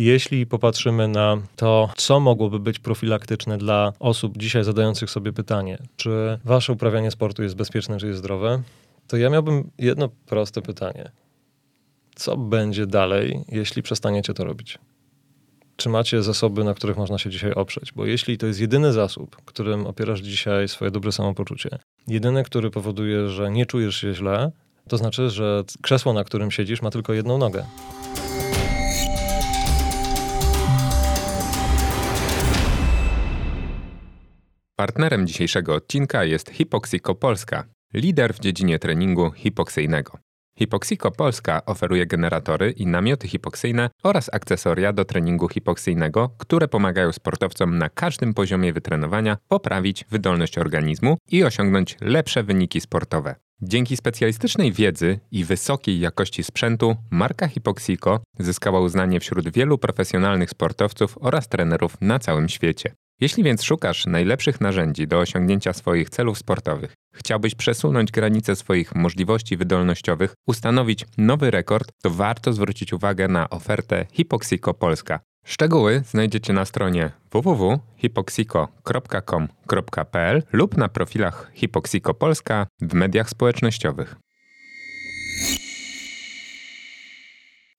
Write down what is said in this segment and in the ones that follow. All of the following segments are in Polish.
Jeśli popatrzymy na to, co mogłoby być profilaktyczne dla osób dzisiaj zadających sobie pytanie, czy wasze uprawianie sportu jest bezpieczne, czy jest zdrowe, to ja miałbym jedno proste pytanie. Co będzie dalej, jeśli przestaniecie to robić? Czy macie zasoby, na których można się dzisiaj oprzeć? Bo jeśli to jest jedyny zasób, którym opierasz dzisiaj swoje dobre samopoczucie, jedyny, który powoduje, że nie czujesz się źle, to znaczy, że krzesło, na którym siedzisz, ma tylko jedną nogę. Partnerem dzisiejszego odcinka jest Hipoxico Polska, lider w dziedzinie treningu hipoksyjnego. Hipoxico Polska oferuje generatory i namioty hipoksyjne oraz akcesoria do treningu hipoksyjnego, które pomagają sportowcom na każdym poziomie wytrenowania poprawić wydolność organizmu i osiągnąć lepsze wyniki sportowe. Dzięki specjalistycznej wiedzy i wysokiej jakości sprzętu, marka Hipoxico zyskała uznanie wśród wielu profesjonalnych sportowców oraz trenerów na całym świecie. Jeśli więc szukasz najlepszych narzędzi do osiągnięcia swoich celów sportowych, chciałbyś przesunąć granice swoich możliwości wydolnościowych, ustanowić nowy rekord, to warto zwrócić uwagę na ofertę Hipoxico Polska. Szczegóły znajdziecie na stronie www.hipoxico.com.pl lub na profilach Hipoxico Polska w mediach społecznościowych.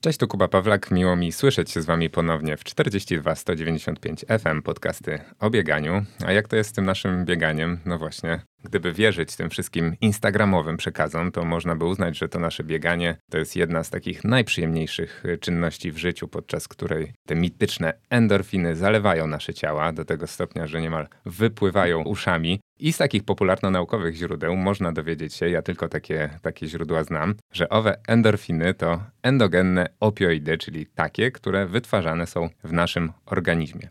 Cześć, tu Kuba Pawlak. Miło mi słyszeć się z Wami ponownie w 42 195 FM podcasty o bieganiu. A jak to jest z tym naszym bieganiem? No właśnie, Gdyby wierzyć tym wszystkim instagramowym przekazom, to można by uznać, że to nasze bieganie to jest jedna z takich najprzyjemniejszych czynności w życiu, podczas której te mityczne endorfiny zalewają nasze ciała do tego stopnia, że niemal wypływają uszami. I z takich popularno-naukowych źródeł można dowiedzieć się, ja tylko takie, takie źródła znam, że owe endorfiny to endogenne opioidy, czyli takie, które wytwarzane są w naszym organizmie.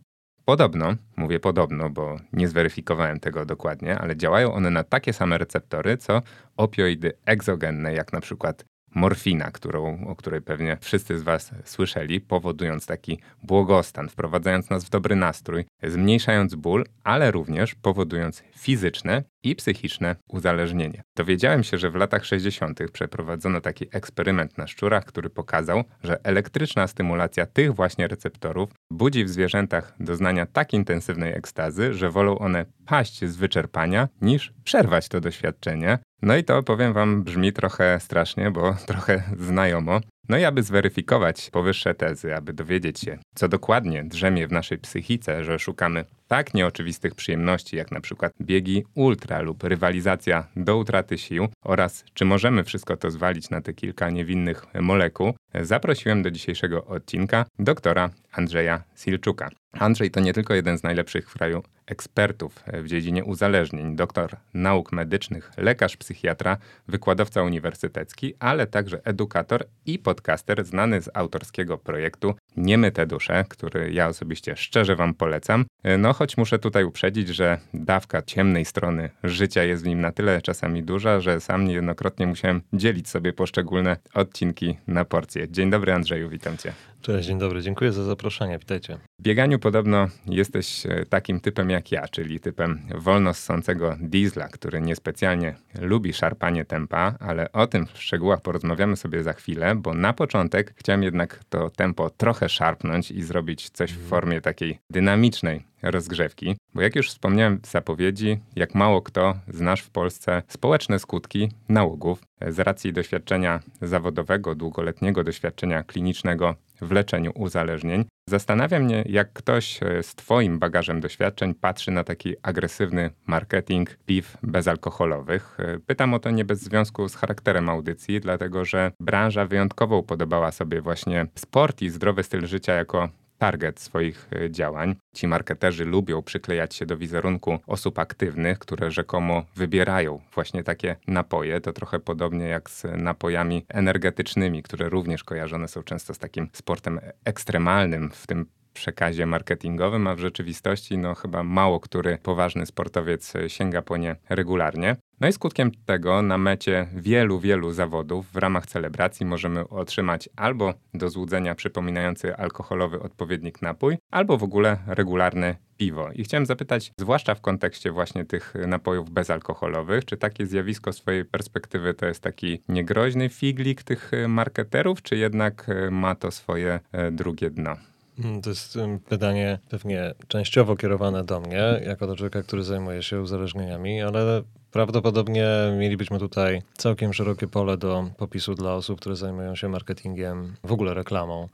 Podobno, mówię podobno, bo nie zweryfikowałem tego dokładnie, ale działają one na takie same receptory, co opioidy egzogenne, jak na przykład morfina, którą, o której pewnie wszyscy z Was słyszeli, powodując taki błogostan, wprowadzając nas w dobry nastrój, zmniejszając ból, ale również powodując fizyczne i psychiczne uzależnienie. Dowiedziałem się, że w latach 60. przeprowadzono taki eksperyment na szczurach, który pokazał, że elektryczna stymulacja tych właśnie receptorów budzi w zwierzętach doznania tak intensywnej ekstazy, że wolą one paść z wyczerpania niż przerwać to doświadczenie. No i to powiem wam brzmi trochę strasznie, bo trochę znajomo. No i aby zweryfikować powyższe tezy, aby dowiedzieć się, co dokładnie drzemie w naszej psychice, że szukamy tak nieoczywistych przyjemności, jak na przykład biegi ultra lub rywalizacja do utraty sił oraz czy możemy wszystko to zwalić na te kilka niewinnych molekuł, zaprosiłem do dzisiejszego odcinka doktora Andrzeja Silczuka. Andrzej to nie tylko jeden z najlepszych w kraju ekspertów w dziedzinie uzależnień, doktor nauk medycznych, lekarz psychiatra, wykładowca uniwersytecki, ale także edukator i podcaster znany z autorskiego projektu Niemy te dusze, który ja osobiście szczerze wam polecam. No choć muszę tutaj uprzedzić, że dawka ciemnej strony życia jest w nim na tyle czasami duża, że sam niejednokrotnie musiałem dzielić sobie poszczególne odcinki na porcje. Dzień dobry Andrzeju, witam cię. Cześć, dzień dobry, dziękuję za zaproszenie, witajcie. W bieganiu podobno jesteś e, takim typem jak ja, czyli typem wolno ssącego diesla, który niespecjalnie lubi szarpanie tempa, ale o tym w szczegółach porozmawiamy sobie za chwilę, bo na początek chciałem jednak to tempo trochę szarpnąć i zrobić coś w mhm. formie takiej dynamicznej rozgrzewki, bo jak już wspomniałem w zapowiedzi, jak mało kto znasz w Polsce społeczne skutki nałogów z racji doświadczenia zawodowego, długoletniego doświadczenia klinicznego w leczeniu uzależnień. Zastanawia mnie, jak ktoś e, z Twoim bagażem doświadczeń patrzy na taki agresywny marketing piw bezalkoholowych. E, pytam o to nie bez związku z charakterem audycji, dlatego że branża wyjątkowo podobała sobie właśnie sport i zdrowy styl życia jako target swoich e, działań. Ci marketerzy lubią przyklejać się do wizerunku osób aktywnych, które rzekomo wybierają właśnie takie napoje. To trochę podobnie jak z napojami energetycznymi, które również kojarzone są często z takim sportem ekstremalnym, w tym przekazie marketingowym, a w rzeczywistości no chyba mało który poważny sportowiec sięga po nie regularnie. No i skutkiem tego na mecie wielu, wielu zawodów w ramach celebracji możemy otrzymać albo do złudzenia przypominający alkoholowy odpowiednik napój, albo w ogóle regularne piwo. I chciałem zapytać, zwłaszcza w kontekście właśnie tych napojów bezalkoholowych, czy takie zjawisko z swojej perspektywy to jest taki niegroźny figlik tych marketerów, czy jednak ma to swoje e, drugie dno? Mm, to jest pytanie pewnie częściowo kierowane do mnie, jako do człowieka, który zajmuje się uzależnieniami, ale Prawdopodobnie mielibyśmy tutaj całkiem szerokie pole do popisu dla osób, które zajmują się marketingiem, w ogóle reklamą,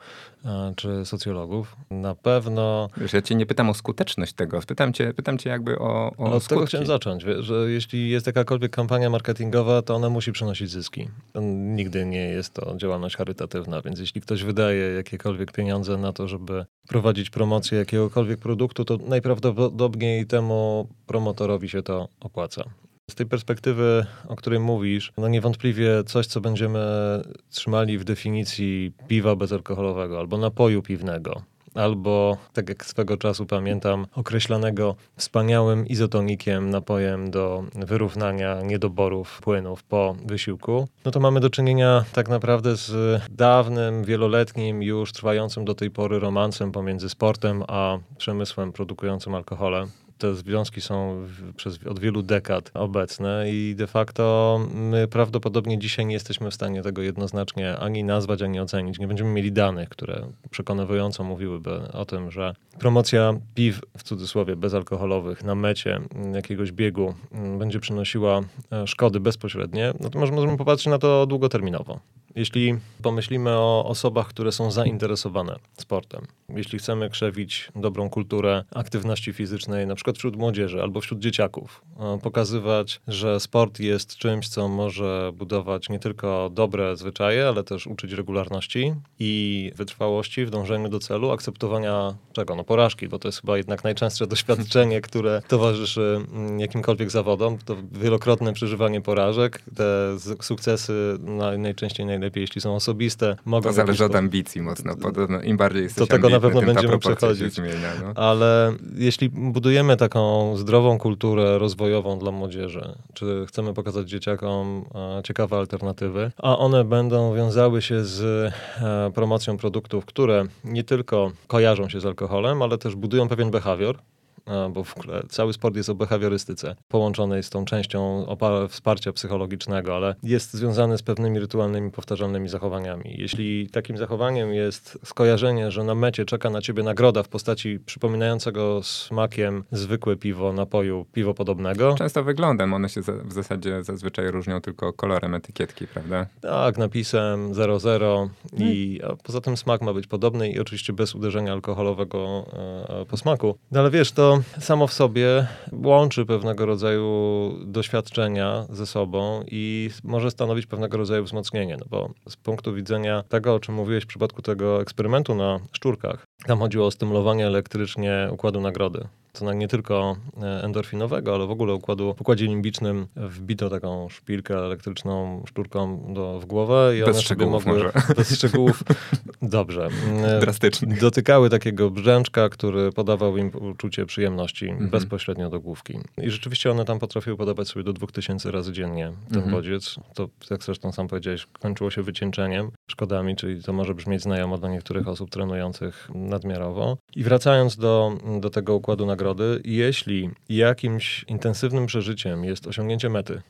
e, czy socjologów. Na pewno... Wiesz, ja cię nie pytam o skuteczność tego, pytam cię, pytam cię jakby o, o Od tego chciałem zacząć, że jeśli jest jakakolwiek kampania marketingowa, to ona musi przynosić zyski. Nigdy nie jest to działalność charytatywna, więc jeśli ktoś wydaje jakiekolwiek pieniądze na to, żeby prowadzić promocję jakiegokolwiek produktu, to najprawdopodobniej temu promotorowi się to opłaca. Z tej perspektywy, o której mówisz, no niewątpliwie coś, co będziemy trzymali w definicji piwa bezalkoholowego albo napoju piwnego, albo, tak jak swego czasu pamiętam, określanego wspaniałym izotonikiem, napojem do wyrównania niedoborów płynów po wysiłku, no to mamy do czynienia tak naprawdę z dawnym, wieloletnim, już trwającym do tej pory romansem pomiędzy sportem a przemysłem produkującym alkohole te związki są przez, od wielu dekad obecne i de facto my prawdopodobnie dzisiaj nie jesteśmy w stanie tego jednoznacznie ani nazwać, ani ocenić. Nie będziemy mieli danych, które przekonywująco mówiłyby o tym, że promocja piw, w cudzysłowie, bezalkoholowych na mecie jakiegoś biegu mm, będzie przynosiła e, szkody bezpośrednie, no to możemy popatrzeć na to długoterminowo. Jeśli pomyślimy o osobach, które są zainteresowane sportem, jeśli chcemy krzewić dobrą kulturę aktywności fizycznej, na przykład wśród młodzieży albo wśród dzieciaków, e, pokazywać, że sport jest czymś, co może budować nie tylko dobre zwyczaje, ale też uczyć regularności i wytrwałości w dążeniu do celu, akceptowania czego? No porażki, bo to jest chyba jednak najczęstsze doświadczenie, które towarzyszy mm, jakimkolwiek zawodom. To wielokrotne przeżywanie porażek, te sukcesy najczęściej najlepiej, jeśli są osobiste. Mogą to zależy od ambicji mocno. Im bardziej jesteś Do tego na pewno będziemy przechodzić. Zmienia, no. Ale jeśli budujemy taką zdrową kulturę rozwojową dla młodzieży, czy chcemy pokazać dzieciakom e, ciekawe alternatywy, a one będą wiązały się z e, promocją produktów, które nie tylko kojarzą się z alkoholem, ale też budują pewien behawior, bo w ogóle cały sport jest o behawiorystyce, połączonej z tą częścią wsparcia psychologicznego, ale jest związany z pewnymi rytualnymi, powtarzalnymi zachowaniami. Jeśli takim zachowaniem jest skojarzenie, że na mecie czeka na ciebie nagroda w postaci przypominającego smakiem zwykłe piwo, napoju, piwo podobnego. Często wyglądem, one się w zasadzie zazwyczaj różnią tylko kolorem etykietki, prawda? Tak, napisem 00 i a poza tym smak ma być podobny i oczywiście bez uderzenia alkoholowego e, po smaku. No ale wiesz, to samo w sobie łączy pewnego rodzaju doświadczenia ze sobą i może stanowić pewnego rodzaju wzmocnienie, no bo z punktu widzenia tego, o czym mówiłeś w przypadku tego eksperymentu na szczurkach, tam chodziło o stymulowanie elektrycznie układu nagrody to nie tylko e, endorfinowego, ale w ogóle układu, w układzie limbicznym wbito taką szpilkę elektryczną szturką do, w głowę i bez one szczegółów mogły, może. bez szczegółów, dobrze, e, drastycznie. Dotykały takiego brzęczka, który podawał im uczucie przyjemności mhm. bezpośrednio do główki. I rzeczywiście one tam potrafiły podawać sobie do 2000 razy dziennie ten mhm. bodziec. To, jak zresztą sam powiedziałeś, kończyło się wycieńczeniem, szkodami, czyli to może brzmieć znajomo dla niektórych osób trenujących nadmiarowo. I wracając do, do tego układu nagrody, nagrody, jeśli jakimś intensywnym przeżyciem jest osiągnięcie mety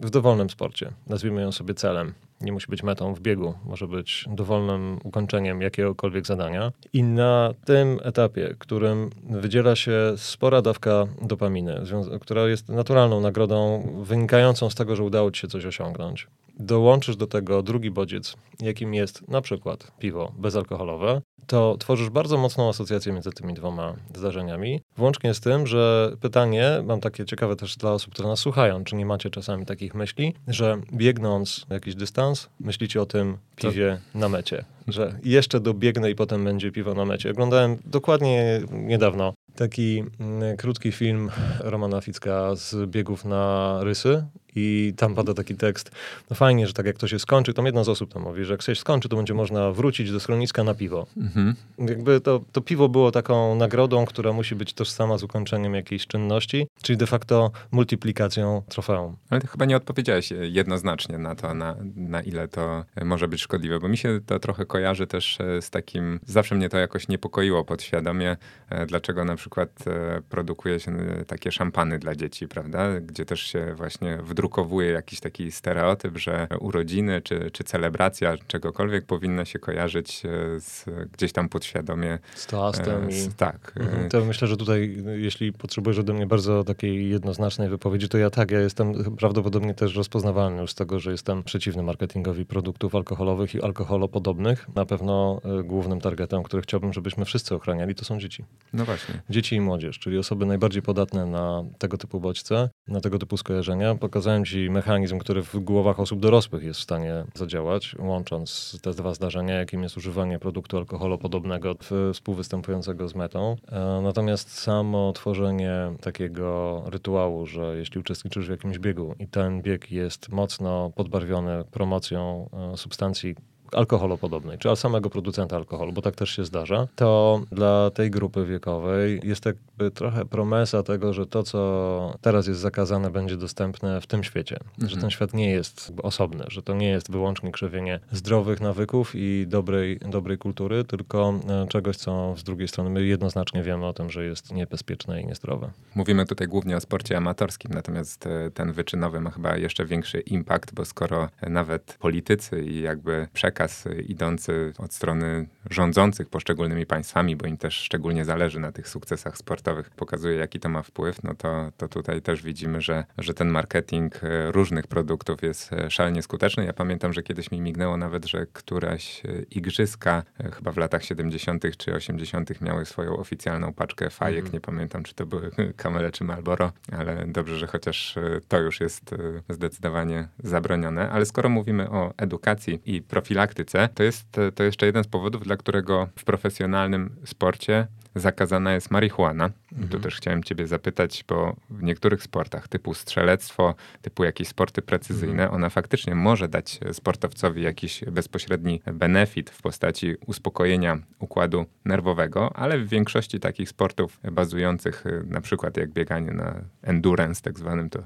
w dowolnym sporcie, nazwijmy ją sobie celem, nie musi być metą w biegu, może być dowolnym ukończeniem jakiegokolwiek zadania. I na tym etapie, którym wydziela się spora dawka dopaminy, która jest naturalną nagrodą wynikającą z tego, że udało ci się coś osiągnąć, dołączysz do tego drugi bodziec, jakim jest na przykład piwo bezalkoholowe, to tworzysz bardzo mocną asocjację między tymi dwoma zdarzeniami. Włącznie z tym, że pytanie, mam takie ciekawe też dla osób, które nas słuchają, czy nie macie czasami takich myśli, że biegnąc jakiś dystans, myślicie o tym piwie to... na mecie, że jeszcze dobiegnę i potem będzie piwo na mecie. Oglądałem dokładnie niedawno taki mm, krótki film Romana Ficka z biegów na rysy i tam pada taki tekst, no fajnie, że tak jak to się skończy, to jedna z osób tam mówi, że jak coś skończy, to będzie można wrócić do schroniska na piwo. Mhm. Jakby to, to piwo było taką nagrodą, która musi być tożsama z ukończeniem jakiejś czynności, czyli de facto multiplikacją trofeum. Ale ty chyba nie odpowiedziałeś jednoznacznie na to, na, na ile to może być szkodliwe, bo mi się to trochę kojarzy też e, z takim, zawsze mnie to jakoś niepokoiło podświadomie, e, dlaczego na przykład e, produkuje się takie szampany dla dzieci, prawda, gdzie też się właśnie w wydrukowuje jakiś taki stereotyp, że urodziny czy, czy celebracja czegokolwiek powinna się kojarzyć e, z, gdzieś tam podświadomie. Z toastem. Z, tak. Mhm. To myślę, że tutaj, jeśli potrzebujesz ode mnie bardzo takiej jednoznacznej wypowiedzi, to ja tak, ja jestem prawdopodobnie też rozpoznawalny już z tego, że jestem przeciwny marketingowi produktów alkoholowych i alkoholopodobnych. Na pewno głównym targetem, który chciałbym, żebyśmy wszyscy ochraniali, to są dzieci. No właśnie. Dzieci i młodzież, czyli osoby najbardziej podatne na tego typu bodźce, na tego typu skojarzenia. Pokazałem ci mechanizm, który w głowach osób dorosłych jest w stanie zadziałać, łącząc te dwa zdarzenia, jakim jest używanie produktu alkoholopodobnego współwystępującego z metą. E, natomiast samo tworzenie takiego rytuału, że jeśli uczestniczysz w jakimś biegu i ten bieg jest mocno podbarwiony promocją e, substancji alkoholopodobnej, czy samego producenta alkoholu, bo tak też się zdarza, to dla tej grupy wiekowej jest jakby trochę promesa tego, że to, co teraz jest zakazane, będzie dostępne w tym świecie. Mhm. Że ten świat nie jest osobny, że to nie jest wyłącznie krzewienie zdrowych nawyków i dobrej, dobrej kultury, tylko e, czegoś, co z drugiej strony my jednoznacznie wiemy o tym, że jest niebezpieczne i niezdrowe. Mówimy tutaj głównie o sporcie amatorskim, natomiast e, ten wyczynowy ma chyba jeszcze większy impact, bo skoro nawet politycy i jakby przekaz przekaz idący od strony rządzących poszczególnymi państwami, bo im też szczególnie zależy na tych sukcesach sportowych, pokazuje, jaki to ma wpływ, no to, to tutaj też widzimy, że, że ten marketing e, różnych produktów jest e, szalenie skuteczny. Ja pamiętam, że kiedyś mi mignęło nawet, że któraś igrzyska, chyba w latach 70. czy 80. miały swoją oficjalną paczkę fajek. Mm. Nie pamiętam, czy to były Kamele czy Marlboro, ale dobrze, że chociaż to już jest zdecydowanie zabronione. Ale skoro mówimy o edukacji i profilaktyce, praktyce, to jest to jeszcze jeden z powodów, dla którego w profesjonalnym sporcie zakazana jest marihuana. Mhm. Tu też chciałem ciebie zapytać, bo w niektórych sportach typu strzelectwo, typu jakieś sporty precyzyjne, mhm. ona faktycznie może dać sportowcowi jakiś bezpośredni benefit w postaci uspokojenia układu nerwowego, ale w większości takich sportów bazujących na przykład jak bieganie na endurance tak zwanym, to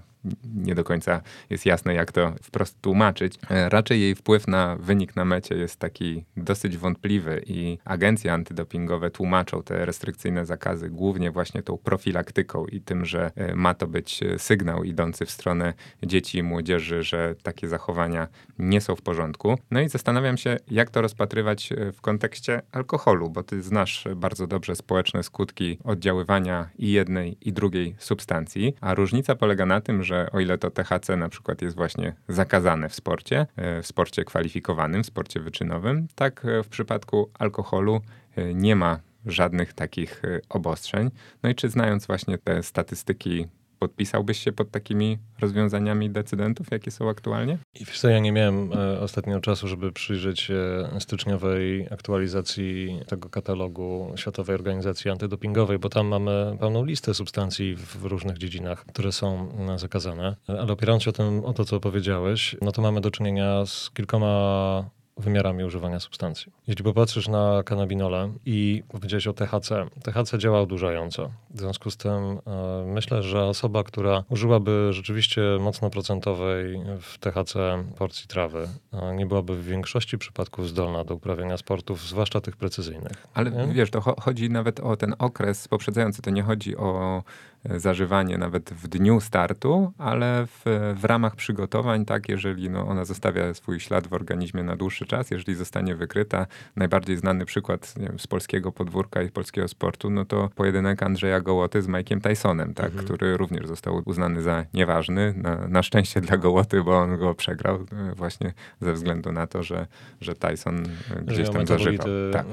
nie do końca jest jasne, jak to wprost tłumaczyć. E, raczej jej wpływ na wynik na mecie jest taki dosyć wątpliwy i agencje antydopingowe tłumaczą te restrykcyjne zakazy głównie właśnie tą profilaktyką i tym, że e, ma to być e, sygnał idący w stronę dzieci i młodzieży, że takie zachowania nie są w porządku. No i zastanawiam się, jak to rozpatrywać w kontekście alkoholu, bo ty znasz bardzo dobrze społeczne skutki oddziaływania i jednej i drugiej substancji, a różnica polega na tym, że że o ile to THC na przykład jest właśnie zakazane w sporcie, e, w sporcie kwalifikowanym, w sporcie wyczynowym, tak e, w przypadku alkoholu e, nie ma żadnych takich obostrzeń. No i czy znając właśnie te statystyki Podpisałbyś się pod takimi rozwiązaniami decydentów, jakie są aktualnie? I wiesz co, ja nie miałem e, ostatnio czasu, żeby przyjrzeć się styczniowej aktualizacji tego katalogu Światowej Organizacji Antydopingowej, bo tam mamy pełną listę substancji w różnych dziedzinach, które są e, zakazane. Ale opierając się o, tym, o to, co powiedziałeś, no to mamy do czynienia z kilkoma wymiarami używania substancji. Jeśli popatrzysz na kanabinole i powiedziałeś o THC, THC działa odurzająco. W związku z tym e, myślę, że osoba, która użyłaby rzeczywiście mocno procentowej w THC porcji trawy, e, nie byłaby w większości przypadków zdolna do uprawiania sportów, zwłaszcza tych precyzyjnych. Ale nie? wiesz, to chodzi nawet o ten okres poprzedzający. To nie chodzi o zażywanie nawet w dniu startu, ale w, w ramach przygotowań, tak, jeżeli no, ona zostawia swój ślad w organizmie na dłuższy czas, jeżeli zostanie wykryta, najbardziej znany przykład wiem, z polskiego podwórka i polskiego sportu, no to pojedynek Andrzeja Gołoty z Mike'iem Tysonem, tak, mhm. który również został uznany za nieważny, na, na szczęście dla Gołoty, bo on go przegrał e, właśnie ze względu na to, że, że Tyson gdzieś tam zażywał. Tak.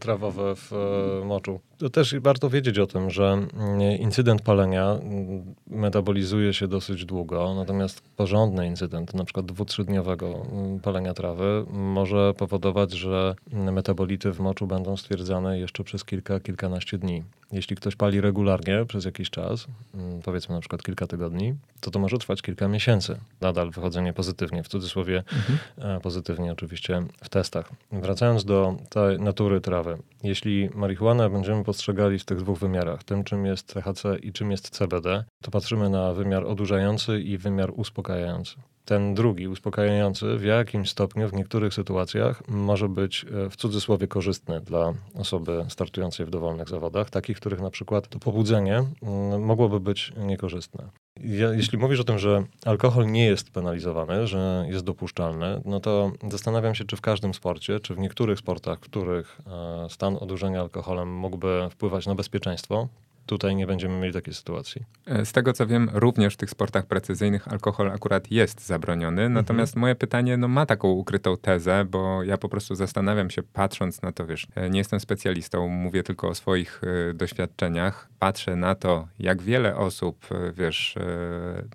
trawowe w e, moczu. To też warto wiedzieć o tym, że mm, incydent palenia mm, metabolizuje się dosyć długo, natomiast porządny incydent, na przykład dwu-trzydniowego mm, palenia trawy, może powodować, że metabolity w moczu będą stwierdzane jeszcze przez kilka, kilkanaście dni. Jeśli ktoś pali regularnie przez jakiś czas, powiedzmy na przykład kilka tygodni, to to może trwać kilka miesięcy. Nadal wychodzenie pozytywnie, w cudzysłowie mhm. E, pozytywnie oczywiście w testach. Wracając do tej natury trawy. Jeśli marihuanę będziemy postrzegali w tych dwóch wymiarach, tym czym jest THC i czym jest CBD, to patrzymy na wymiar odurzający i wymiar uspokajający. Ten drugi, uspokajający, w jakimś stopniu w niektórych sytuacjach może być e, w cudzysłowie korzystny dla osoby startującej w dowolnych zawodach, takich, których na przykład to pobudzenie mogłoby być niekorzystne. Ja, jeśli mówisz o tym, że alkohol nie jest penalizowany, że jest dopuszczalny, no to zastanawiam się, czy w każdym sporcie, czy w niektórych sportach, w których e, stan odurzenia alkoholem mógłby wpływać na bezpieczeństwo, tutaj nie będziemy mieli takiej sytuacji. E, z tego co wiem, również w tych sportach precyzyjnych alkohol akurat jest zabroniony. Mhm. Natomiast mhm. moje pytanie no, ma taką ukrytą tezę, bo ja po prostu zastanawiam się, patrząc na to, wiesz, e, nie jestem specjalistą, mówię tylko o swoich y, doświadczeniach. Patrzę na to, jak wiele osób, wiesz, y,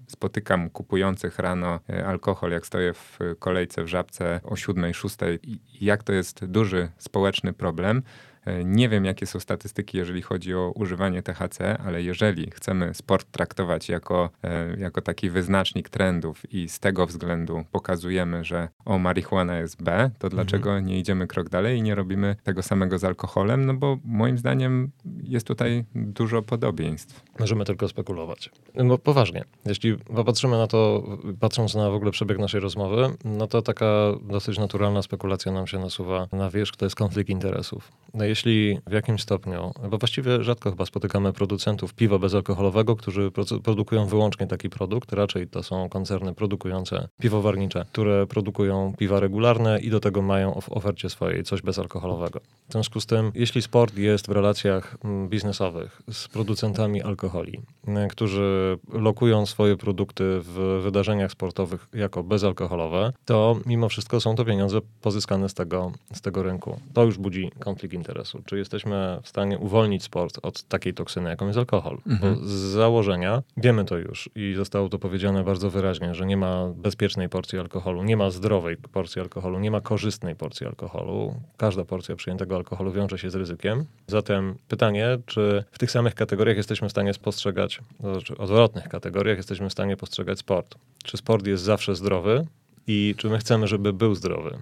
spotykam kupujących rano alkohol, jak stoję w kolejce w żabce o siódmej, szóstej, jak to jest duży społeczny problem. E, nie wiem, jakie są statystyki, jeżeli chodzi o używanie THC, ale jeżeli chcemy sport traktować jako, e, jako taki wyznacznik trendów i z tego względu pokazujemy, że o, marihuana jest B, to mhm. dlaczego nie idziemy krok dalej i nie robimy tego samego z alkoholem? No bo moim zdaniem jest tutaj dużo podobieństw. Możemy tylko spekulować. No poważnie, jeśli popatrzymy na to, patrząc na w ogóle przebieg naszej rozmowy, no to taka dosyć naturalna spekulacja nam się nasuwa na wierzch, to jest konflikt interesów. No jeśli w jakimś stopniu, bo właściwie rzadko chyba spotykamy producentów piwa bezalkoholowego, którzy produkują wyłącznie taki produkt, raczej to są koncerny produkujące piwowarnicze, które produkują piwa regularne i do tego mają w ofercie swojej coś bezalkoholowego. W związku z tym, jeśli sport jest w relacjach mm, biznesowych z producentami alkoholi, mm, którzy lokują swoje produkty w wydarzeniach sportowych jako bezalkoholowe, to mimo wszystko są to pieniądze pozyskane z tego, z tego rynku. To już budzi konflikt interesu. Czy jesteśmy w stanie uwolnić sport od takiej toksyny, jaką jest alkohol? Mhm. Bo z założenia wiemy to już i zostało to powiedziane bardzo wyraźnie, że nie ma bezpiecznej porcji alkoholu, nie ma zdrowej porcji alkoholu, nie ma korzystnej porcji alkoholu. Każda porcja przyjętego alkoholu wiąże się z ryzykiem. Zatem pytanie, czy w tych samych kategoriach jesteśmy w stanie spostrzegać, znaczy odwrotnych kategoriach jesteśmy w stanie postrzegać sport? Czy sport jest zawsze zdrowy? I czy my chcemy, żeby był zdrowy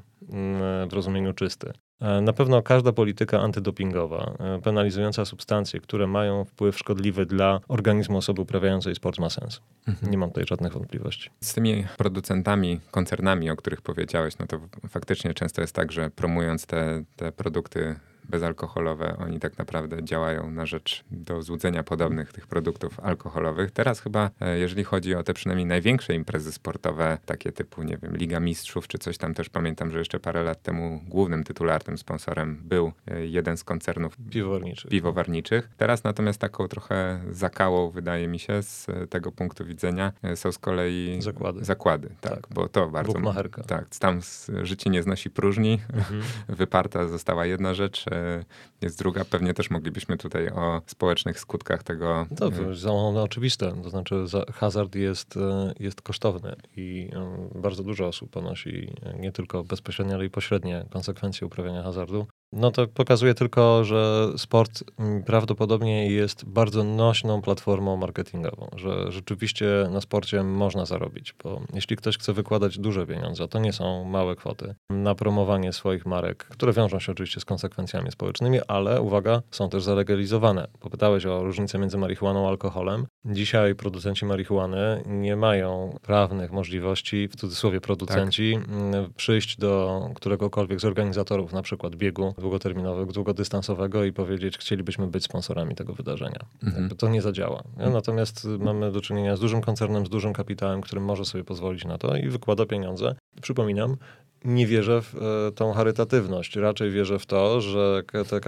w rozumieniu czysty? E, na pewno każda polityka antydopingowa, e, penalizująca substancje, które mają wpływ szkodliwy dla organizmu osoby uprawiającej sport ma sens. Mhm. Nie mam tutaj żadnych wątpliwości. Z tymi producentami, koncernami, o których powiedziałeś, no to faktycznie często jest tak, że promując te, te produkty bezalkoholowe, oni tak naprawdę działają na rzecz do złudzenia podobnych tych produktów alkoholowych. Teraz chyba, e, jeżeli chodzi o te przynajmniej największe imprezy sportowe, takie typu, nie wiem, Liga Mistrzów czy coś tam, też pamiętam, że jeszcze parę lat temu głównym tytularnym sponsorem był e, jeden z koncernów piwowarniczych. piwowarniczych. Teraz natomiast taką trochę zakałą, wydaje mi się, z tego punktu widzenia e, są z kolei zakłady. zakłady tak, tak. bo to bardzo... Bukmacherka. Tak, tam życie nie znosi próżni. Mhm. Wyparta została jedna rzecz, jest druga. Pewnie też moglibyśmy tutaj o społecznych skutkach tego. To są one oczywiste. To znaczy, hazard jest, e, jest kosztowny i e, bardzo dużo osób ponosi nie tylko bezpośrednie, ale i pośrednie konsekwencje uprawiania hazardu. No to pokazuje tylko, że sport mm, prawdopodobnie jest bardzo nośną platformą marketingową, że rzeczywiście na sporcie można zarobić, bo jeśli ktoś chce wykładać duże pieniądze, to nie są małe kwoty, na promowanie swoich marek, które wiążą się oczywiście z konsekwencjami społecznymi, ale uwaga, są też zalegalizowane. Popytałeś o różnicę między marihuaną a alkoholem. Dzisiaj producenci marihuany nie mają prawnych możliwości, w cudzysłowie producenci, tak. Mm, przyjść do któregokolwiek z organizatorów, na przykład biegu, długoterminowego, długodystansowego i powiedzieć, chcielibyśmy być sponsorami tego wydarzenia. Mhm. To nie zadziała. Natomiast mamy do czynienia z dużym koncernem, z dużym kapitałem, który może sobie pozwolić na to i wykłada pieniądze. Przypominam, nie wierzę w e, tą charytatywność. Raczej wierzę w to, że te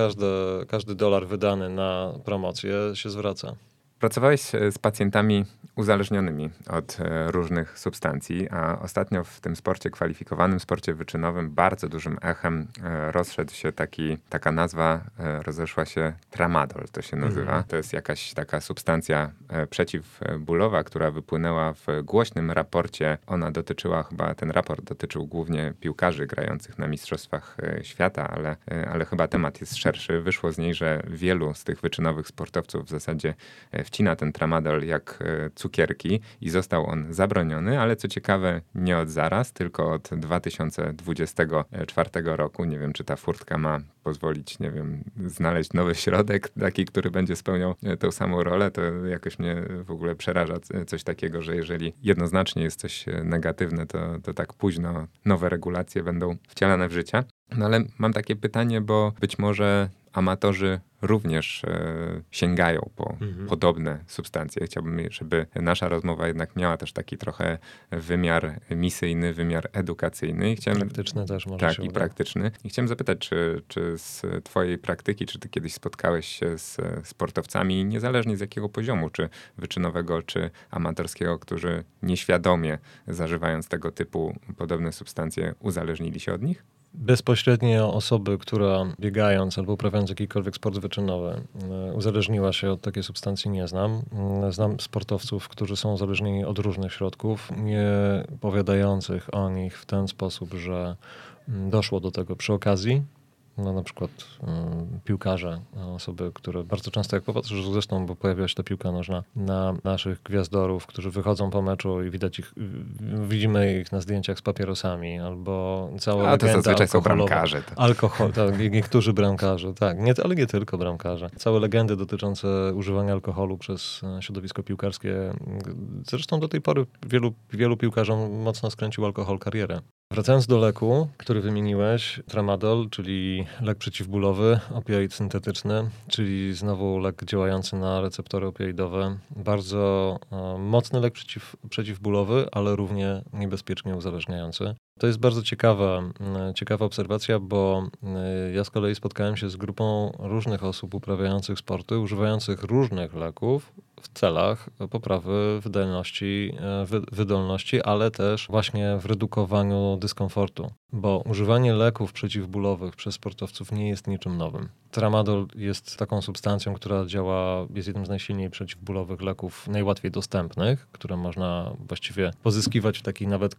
każdy dolar wydany na promocję się zwraca. Pracowałeś e, z pacjentami uzależnionymi od e, różnych substancji, a ostatnio w tym sporcie kwalifikowanym, sporcie wyczynowym, bardzo dużym echem e, rozszedł się taki, taka nazwa, rozeszła się tramadol, to się nazywa. Mhm. To jest jakaś taka substancja przeciwbólowa, która wypłynęła w głośnym raporcie. Ona dotyczyła chyba, ten raport dotyczył głównie piłkarzy grających na Mistrzostwach Świata, ale, ale chyba temat jest szerszy. Wyszło z niej, że wielu z tych wyczynowych sportowców w zasadzie w wcina ten tramadol jak e, cukierki i został on zabroniony, ale co ciekawe nie od zaraz, tylko od 2024 roku. Nie wiem, czy ta furtka ma pozwolić, nie wiem, znaleźć nowy środek, taki, który będzie spełniał e, tę samą rolę, to jakoś mnie w ogóle przeraża coś takiego, że jeżeli jednoznacznie jest coś e, negatywne, to, to tak późno nowe regulacje będą wcielane w życie. No ale mam takie pytanie, bo być może amatorzy również e, sięgają po mhm. podobne substancje. Chciałbym, żeby nasza rozmowa jednak miała też taki trochę wymiar misyjny, wymiar edukacyjny. I chciałem, praktyczny też może Tak, i uda. praktyczny. I chciałem zapytać, czy, czy z twojej praktyki, czy ty kiedyś spotkałeś się z sportowcami, niezależnie z jakiego poziomu, czy wyczynowego, czy amatorskiego, którzy nieświadomie zażywając tego typu podobne substancje uzależnili się od nich? Bezpośrednio osoby, która biegając albo uprawiając jakikolwiek sport wyczynowy e, uzależniła się od takiej substancji nie znam. E, znam sportowców, którzy są uzależnieni od różnych środków, nie powiadających o nich w ten sposób, że mm, doszło do tego przy okazji, no, na przykład y, piłkarze, osoby, które bardzo często, jak popatrzysz zresztą, bo pojawiła się ta piłka nożna, na naszych gwiazdorów, którzy wychodzą po meczu i widać ich, widzimy ich na zdjęciach z papierosami, albo całe A to zazwyczaj są bramkarze. To. Alkohol, tak, niektórzy bramkarze, tak, nie, ale nie tylko bramkarze. Całe legendy dotyczące używania alkoholu przez e, środowisko piłkarskie. Zresztą do tej pory wielu, wielu piłkarzom mocno skręcił alkohol karierę. Wracając do leku, który wymieniłeś, tramadol, czyli lek przeciwbólowy, opioid syntetyczny, czyli znowu lek działający na receptory opioidowe. Bardzo e, mocny lek przeciw, przeciwbólowy, ale równie niebezpiecznie uzależniający. To jest bardzo ciekawa, ciekawa obserwacja, bo e, ja z kolei spotkałem się z grupą różnych osób uprawiających sporty, używających różnych leków w celach poprawy wydolności, e, wydolności, ale też właśnie w redukowaniu dyskomfortu, bo używanie leków przeciwbólowych przez sportowców nie jest niczym nowym. Tramadol jest taką substancją, która działa, jest jednym z najsilniej przeciwbólowych leków, najłatwiej dostępnych, które można właściwie pozyskiwać w takich nawet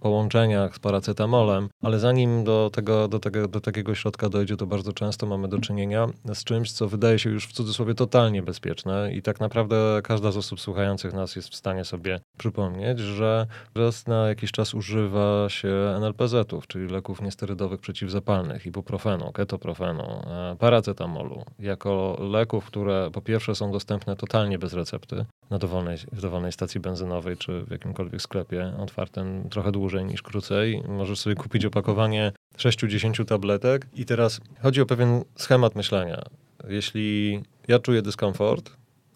połączeniach z paracetamolem, ale zanim do, tego, do, tego, do takiego środka dojdzie, to bardzo często mamy do czynienia z czymś, co wydaje się już w cudzysłowie totalnie bezpieczne i tak naprawdę każda z osób słuchających nas jest w stanie sobie przypomnieć, że raz na jakiś czas używa się NLPZ-ów, czyli leków niesterydowych przeciwzapalnych, ibuprofenu, ketoprofenu, e, paracetamolu, jako leków, które po pierwsze są dostępne totalnie bez recepty na dowolnej, w dowolnej stacji benzynowej czy w jakimkolwiek sklepie otwartym trochę dłużej niż krócej. Możesz sobie kupić opakowanie 6-10 tabletek i teraz chodzi o pewien schemat myślenia. Jeśli ja czuję dyskomfort,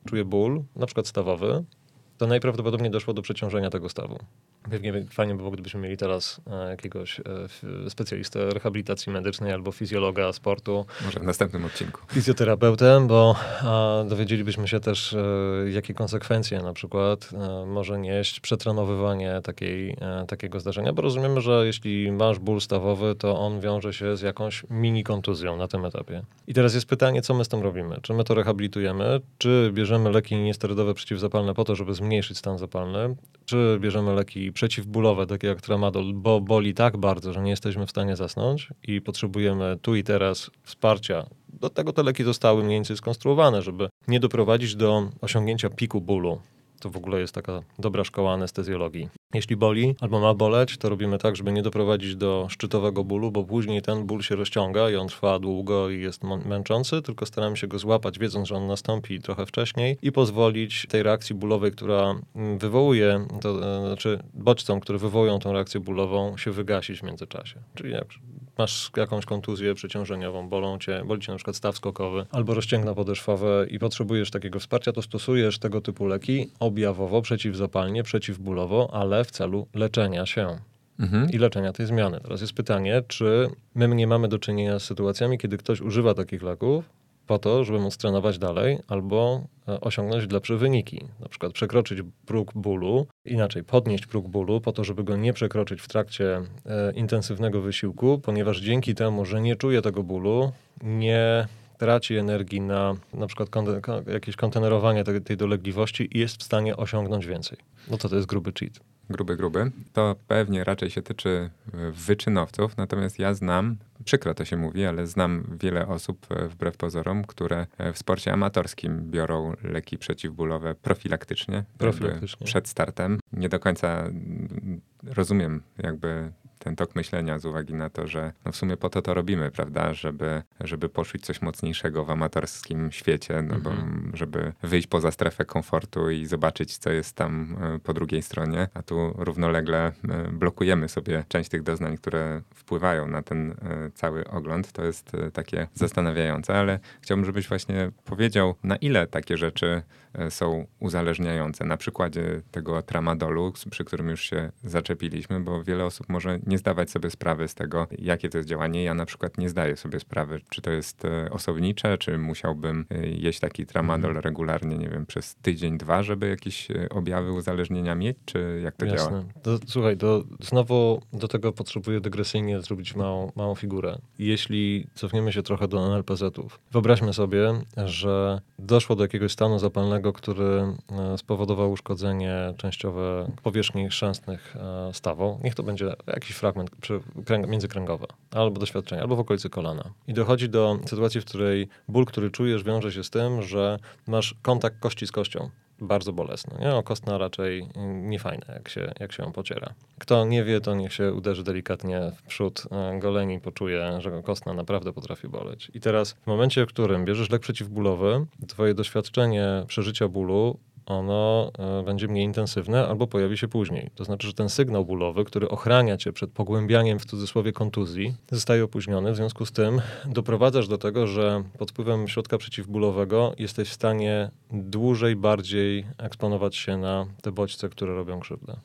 czuję ból, na przykład stawowy, to najprawdopodobniej doszło do przeciążenia tego stawu. Pewnie fajnie by było, gdybyśmy mieli teraz e, jakiegoś e, specjalistę rehabilitacji medycznej albo fizjologa sportu. Może w następnym odcinku. Fizjoterapeutę, bo dowiedzielibyśmy się też, e, jakie konsekwencje na przykład może nieść przetrenowywanie takiej, takiego zdarzenia, bo rozumiemy, że jeśli masz ból stawowy, to on wiąże się z jakąś mini kontuzją na tym etapie. I teraz jest pytanie, co my z tym robimy? Czy my to rehabilitujemy, czy bierzemy leki niesterydowe przeciwzapalne po to, żeby zmniejszyć stan zapalny, czy bierzemy leki przeciwbólowe, takie jak tramadol, bo boli tak bardzo, że nie jesteśmy w stanie zasnąć i potrzebujemy tu i teraz wsparcia. Do tego te leki zostały mniej więcej skonstruowane, żeby nie doprowadzić do osiągnięcia piku bólu. To w ogóle jest taka dobra szkoła anestezjologii. Jeśli boli albo ma boleć, to robimy tak, żeby nie doprowadzić do szczytowego bólu, bo później ten ból się rozciąga i on trwa długo i jest męczący, tylko staramy się go złapać, wiedząc, że on nastąpi trochę wcześniej i pozwolić tej reakcji bólowej, która mm, wywołuje, to e, znaczy bodźcom, które wywołują tą reakcję bólową, się wygasić w międzyczasie. Czyli jak masz jakąś kontuzję przeciążeniową, bolą cię, boli cię na przykład staw skokowy albo rozcięgna podeszwowe i potrzebujesz takiego wsparcia, to stosujesz tego typu leki objawowo, przeciwzapalnie, przeciwbólowo, ale w celu leczenia się. Mhm. i leczenia tej zmiany. Teraz jest pytanie, czy my nie mamy do czynienia z sytuacjami, kiedy ktoś używa takich leków po to, żeby móc trenować dalej albo e, osiągnąć lepsze wyniki. Na przykład przekroczyć próg bólu, inaczej podnieść próg bólu po to, żeby go nie przekroczyć w trakcie e, intensywnego wysiłku, ponieważ dzięki temu, że nie czuje tego bólu, nie traci energii na na przykład jakieś kontenerowanie tej, tej dolegliwości i jest w stanie osiągnąć więcej. No to to jest gruby cheat gruby, gruby, to pewnie raczej się tyczy e, wyczynowców. Natomiast ja znam, przykro to się mówi, ale znam wiele osób, e, wbrew pozorom, które e, w sporcie amatorskim biorą leki przeciwbólowe profilaktycznie, profilaktycznie. przed startem. Nie do końca mm, rozumiem jakby ten tok myślenia z uwagi na to, że no w sumie po to to robimy, prawda, żeby, żeby poczuć coś mocniejszego w amatorskim świecie, no bo mhm. żeby wyjść poza strefę komfortu i zobaczyć, co jest tam e, po drugiej stronie, a tu równolegle e, blokujemy sobie część tych doznań, które wpływają na ten cały ogląd. To jest takie zastanawiające, ale chciałbym, żebyś właśnie powiedział, na ile takie rzeczy są uzależniające. Na przykładzie tego tramadolu, przy którym już się zaczepiliśmy, bo wiele osób może nie zdawać sobie sprawy z tego, jakie to jest działanie. Ja na przykład nie zdaję sobie sprawy, czy to jest e, osobnicze, czy musiałbym e, jeść taki tramadol mhm. regularnie, nie wiem, przez tydzień, dwa, żeby jakieś e, objawy uzależnienia mieć, czy jak to Jasne. działa? To, słuchaj, to znowu do tego potrzebuję dygresyjnie zrobić małą, małą figurę. Jeśli cofniemy się trochę do NLPZ-ów, wyobraźmy sobie, że doszło do jakiegoś stanu zapalnego, który spowodował uszkodzenie częściowe powierzchni chrzęstnych stawą. Niech to będzie jakiś fragment międzykręgowy, albo doświadczenie, albo w okolicy kolana. I dochodzi do sytuacji, w której ból, który czujesz, wiąże się z tym, że masz kontakt kości z kością bardzo bolesny. Nie? O kostna raczej niefajne, jak się, jak się ją pociera. Kto nie wie, to niech się uderzy delikatnie w przód e, goleni poczuje, że kostna naprawdę potrafi boleć. I teraz w momencie, w którym bierzesz lek przeciwbólowy, twoje doświadczenie przeżycia bólu ono e, będzie mniej intensywne albo pojawi się później. To znaczy, że ten sygnał bólowy, który ochrania cię przed pogłębianiem w cudzysłowie kontuzji, zostaje opóźniony. W związku z tym doprowadzasz do tego, że pod wpływem środka przeciwbólowego jesteś w stanie dłużej, bardziej eksponować się na te bodźce, które robią krzywdę.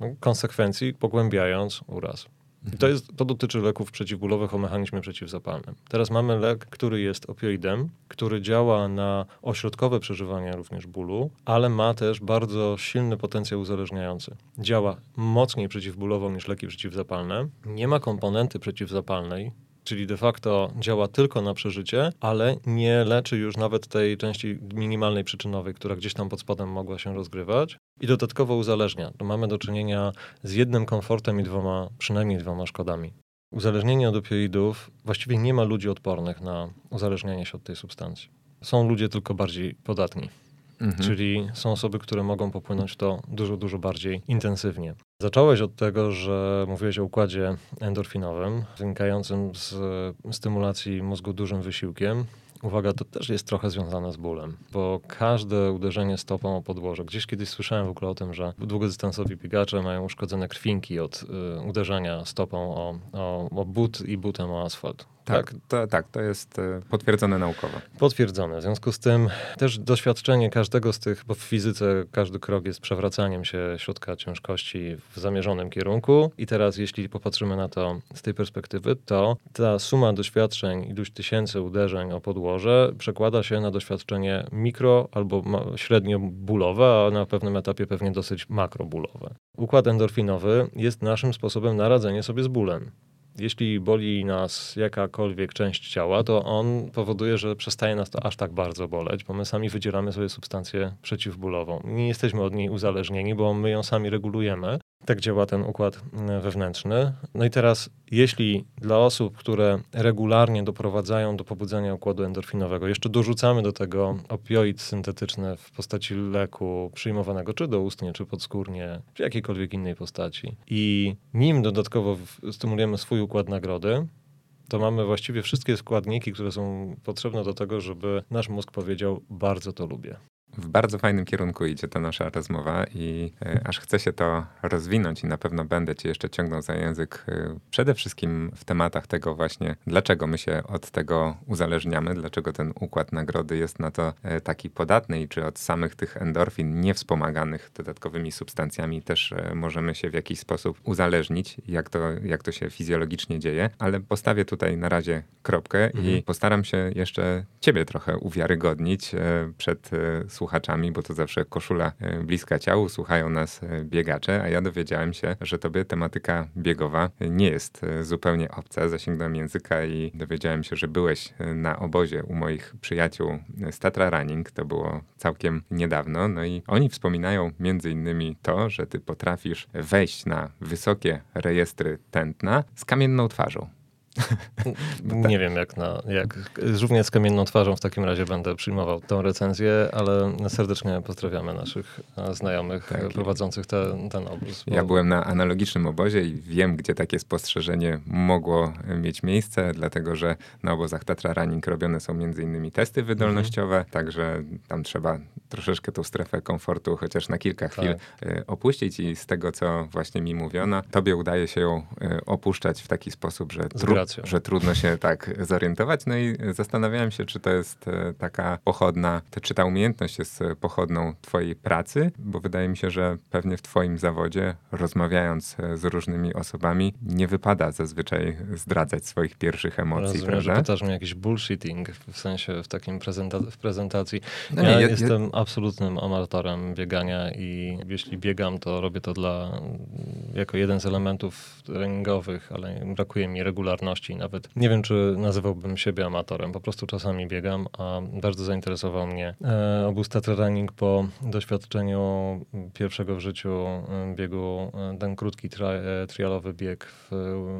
No, konsekwencji pogłębiając uraz. I to, jest, to dotyczy leków przeciwbólowych o mechanizmie przeciwzapalnym. Teraz mamy lek, który jest opioidem, który działa na ośrodkowe przeżywanie również bólu, ale ma też bardzo silny potencjał uzależniający. Działa mocniej przeciwbólowo niż leki przeciwzapalne. Nie ma komponenty przeciwzapalnej, czyli de facto działa tylko na przeżycie, ale nie leczy już nawet tej części minimalnej przyczynowej, która gdzieś tam pod spodem mogła się rozgrywać. I dodatkowo uzależnia. Mamy do czynienia z jednym komfortem i dwoma, przynajmniej dwoma szkodami. Uzależnienie od opioidów, właściwie nie ma ludzi odpornych na uzależnianie się od tej substancji. Są ludzie tylko bardziej podatni. Mhm. Czyli są osoby, które mogą popłynąć to dużo, dużo bardziej intensywnie. Zacząłeś od tego, że mówiłeś o układzie endorfinowym, wynikającym z stymulacji mózgu dużym wysiłkiem. Uwaga, to też jest trochę związane z bólem, bo każde uderzenie stopą o podłoże, gdzieś kiedyś słyszałem w ogóle o tym, że długodystansowi biegacze mają uszkodzone krwinki od y, uderzenia stopą o, o, o but i butem o asfalt. Tak, tak, to, tak, to jest e, potwierdzone naukowo. Potwierdzone. W związku z tym też doświadczenie każdego z tych, bo w fizyce każdy krok jest przewracaniem się środka ciężkości w zamierzonym kierunku. I teraz, jeśli popatrzymy na to z tej perspektywy, to ta suma doświadczeń, iluś tysięcy uderzeń o podłoże przekłada się na doświadczenie mikro albo średnio bólowe, a na pewnym etapie pewnie dosyć makrobólowe. Układ endorfinowy jest naszym sposobem na radzenie sobie z bólem jeśli boli nas jakakolwiek część ciała, to on powoduje, że przestaje nas to aż tak bardzo boleć, bo my sami wydzieramy sobie substancję przeciwbólową. Nie jesteśmy od niej uzależnieni, bo my ją sami regulujemy. Tak działa ten układ mm, wewnętrzny. No i teraz, jeśli dla osób, które regularnie doprowadzają do pobudzenia układu endorfinowego, jeszcze dorzucamy do tego opioid syntetyczny w postaci leku przyjmowanego czy doustnie, czy podskórnie, czy jakiejkolwiek innej postaci, i nim dodatkowo stymulujemy swój układ nagrody, to mamy właściwie wszystkie składniki, które są potrzebne do tego, żeby nasz mózg powiedział: Bardzo to lubię. W bardzo fajnym kierunku idzie ta nasza rozmowa i e, aż chcę się to rozwinąć i na pewno będę cię jeszcze ciągnął za język e, przede wszystkim w tematach tego właśnie, dlaczego my się od tego uzależniamy, dlaczego ten układ nagrody jest na to e, taki podatny i czy od samych tych endorfin niewspomaganych dodatkowymi substancjami też możemy się w jakiś sposób uzależnić, jak to, jak to się fizjologicznie dzieje, ale postawię tutaj na razie kropkę mhm. i postaram się jeszcze ciebie trochę uwiarygodnić przed słuchaniem słuchaczami, bo to zawsze koszula e, bliska ciału, słuchają nas e, biegacze, a ja dowiedziałem się, że tobie tematyka biegowa nie jest e, zupełnie obca. Zasięgnąłem języka i dowiedziałem się, że byłeś na obozie u moich przyjaciół z Tatra Running. To było całkiem niedawno. No i oni wspominają między innymi to, że ty potrafisz wejść na wysokie rejestry tętna z kamienną twarzą. Nie wiem, jak, na, jak równie z kamienną twarzą w takim razie będę przyjmował tą recenzję, ale serdecznie pozdrawiamy naszych znajomych tak. prowadzących te, ten obóz. Bo... Ja byłem na analogicznym obozie i wiem, gdzie takie spostrzeżenie mogło mieć miejsce, dlatego że na obozach Tatra Running robione są między innymi testy wydolnościowe, mhm. także tam trzeba troszeczkę tą strefę komfortu chociaż na kilka chwil tak. Opuścić i z tego, co właśnie mi mówiono, tobie udaje się ją e, opuszczać w taki sposób, że, że trudno się tak zorientować. No i zastanawiałem się, czy to jest e, taka pochodna, czy ta umiejętność jest pochodną twojej pracy, bo wydaje mi się, że pewnie w twoim zawodzie, rozmawiając z różnymi osobami, nie wypada zazwyczaj zdradzać swoich pierwszych emocji, Rozumiem, prawda? że pytasz mnie jakiś bullshitting, w sensie w takim prezenta w prezentacji. No ja, nie, ja jestem ja... absolutnym amatorem biegania i jeśli biegam, to robię to dla, jako jeden z elementów treningowych, ale brakuje mi regularności nawet. Nie wiem, czy nazywałbym siebie amatorem, po prostu czasami biegam, a bardzo zainteresował mnie e, obóz Running po doświadczeniu pierwszego w życiu e, biegu, e, ten krótki tri e, trialowy bieg w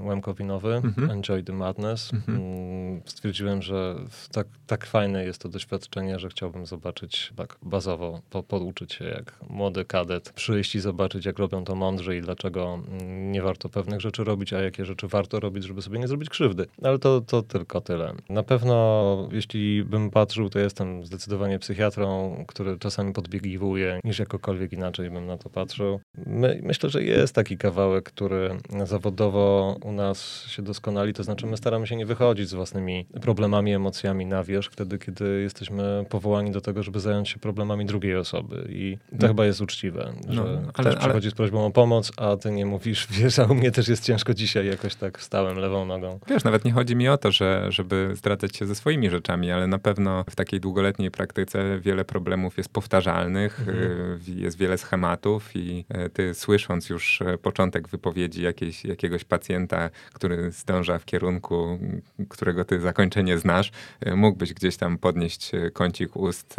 Łemkowinowy, mhm. Enjoy the Madness. Mhm. Mm, stwierdziłem, że tak, tak fajne jest to doświadczenie, że chciałbym zobaczyć tak bazowo, po, poduczyć się jak młody kadet, przyjść i zobaczyć, jak robią to mądrze i dlaczego mm, nie warto pewnych rzeczy robić, a jakie rzeczy warto robić, żeby sobie nie zrobić krzywdy. Ale to, to tylko tyle. Na pewno, jeśli bym patrzył, to jestem zdecydowanie psychiatrą, który czasami podbiegiwuje, niż jakokolwiek inaczej bym na to patrzył. My, myślę, że jest taki kawałek, który zawodowo u nas się doskonali, to znaczy my staramy się nie wychodzić z własnymi problemami, emocjami na wierzch, wtedy, kiedy jesteśmy powołani do tego, żeby zająć się problemami drugiej osoby. I to no. chyba jest uczciwe, że no, ale, ktoś przychodzi ale... z prośbą o pomoc, a ty nie mówisz, wiesz, a u mnie też jest ciężko dzisiaj, jakoś tak wstałem lewą nogą. Wiesz, nawet nie chodzi mi o to, że, żeby zdradzać się ze swoimi rzeczami, ale na pewno w takiej długoletniej praktyce wiele problemów jest powtarzalnych, mhm. Y, jest wiele schematów i y, ty słysząc już y, początek wypowiedzi jakiejś, jakiegoś pacjenta, który zdąża w kierunku, którego ty zakończenie znasz, mógłbyś gdzieś tam podnieść kącik ust,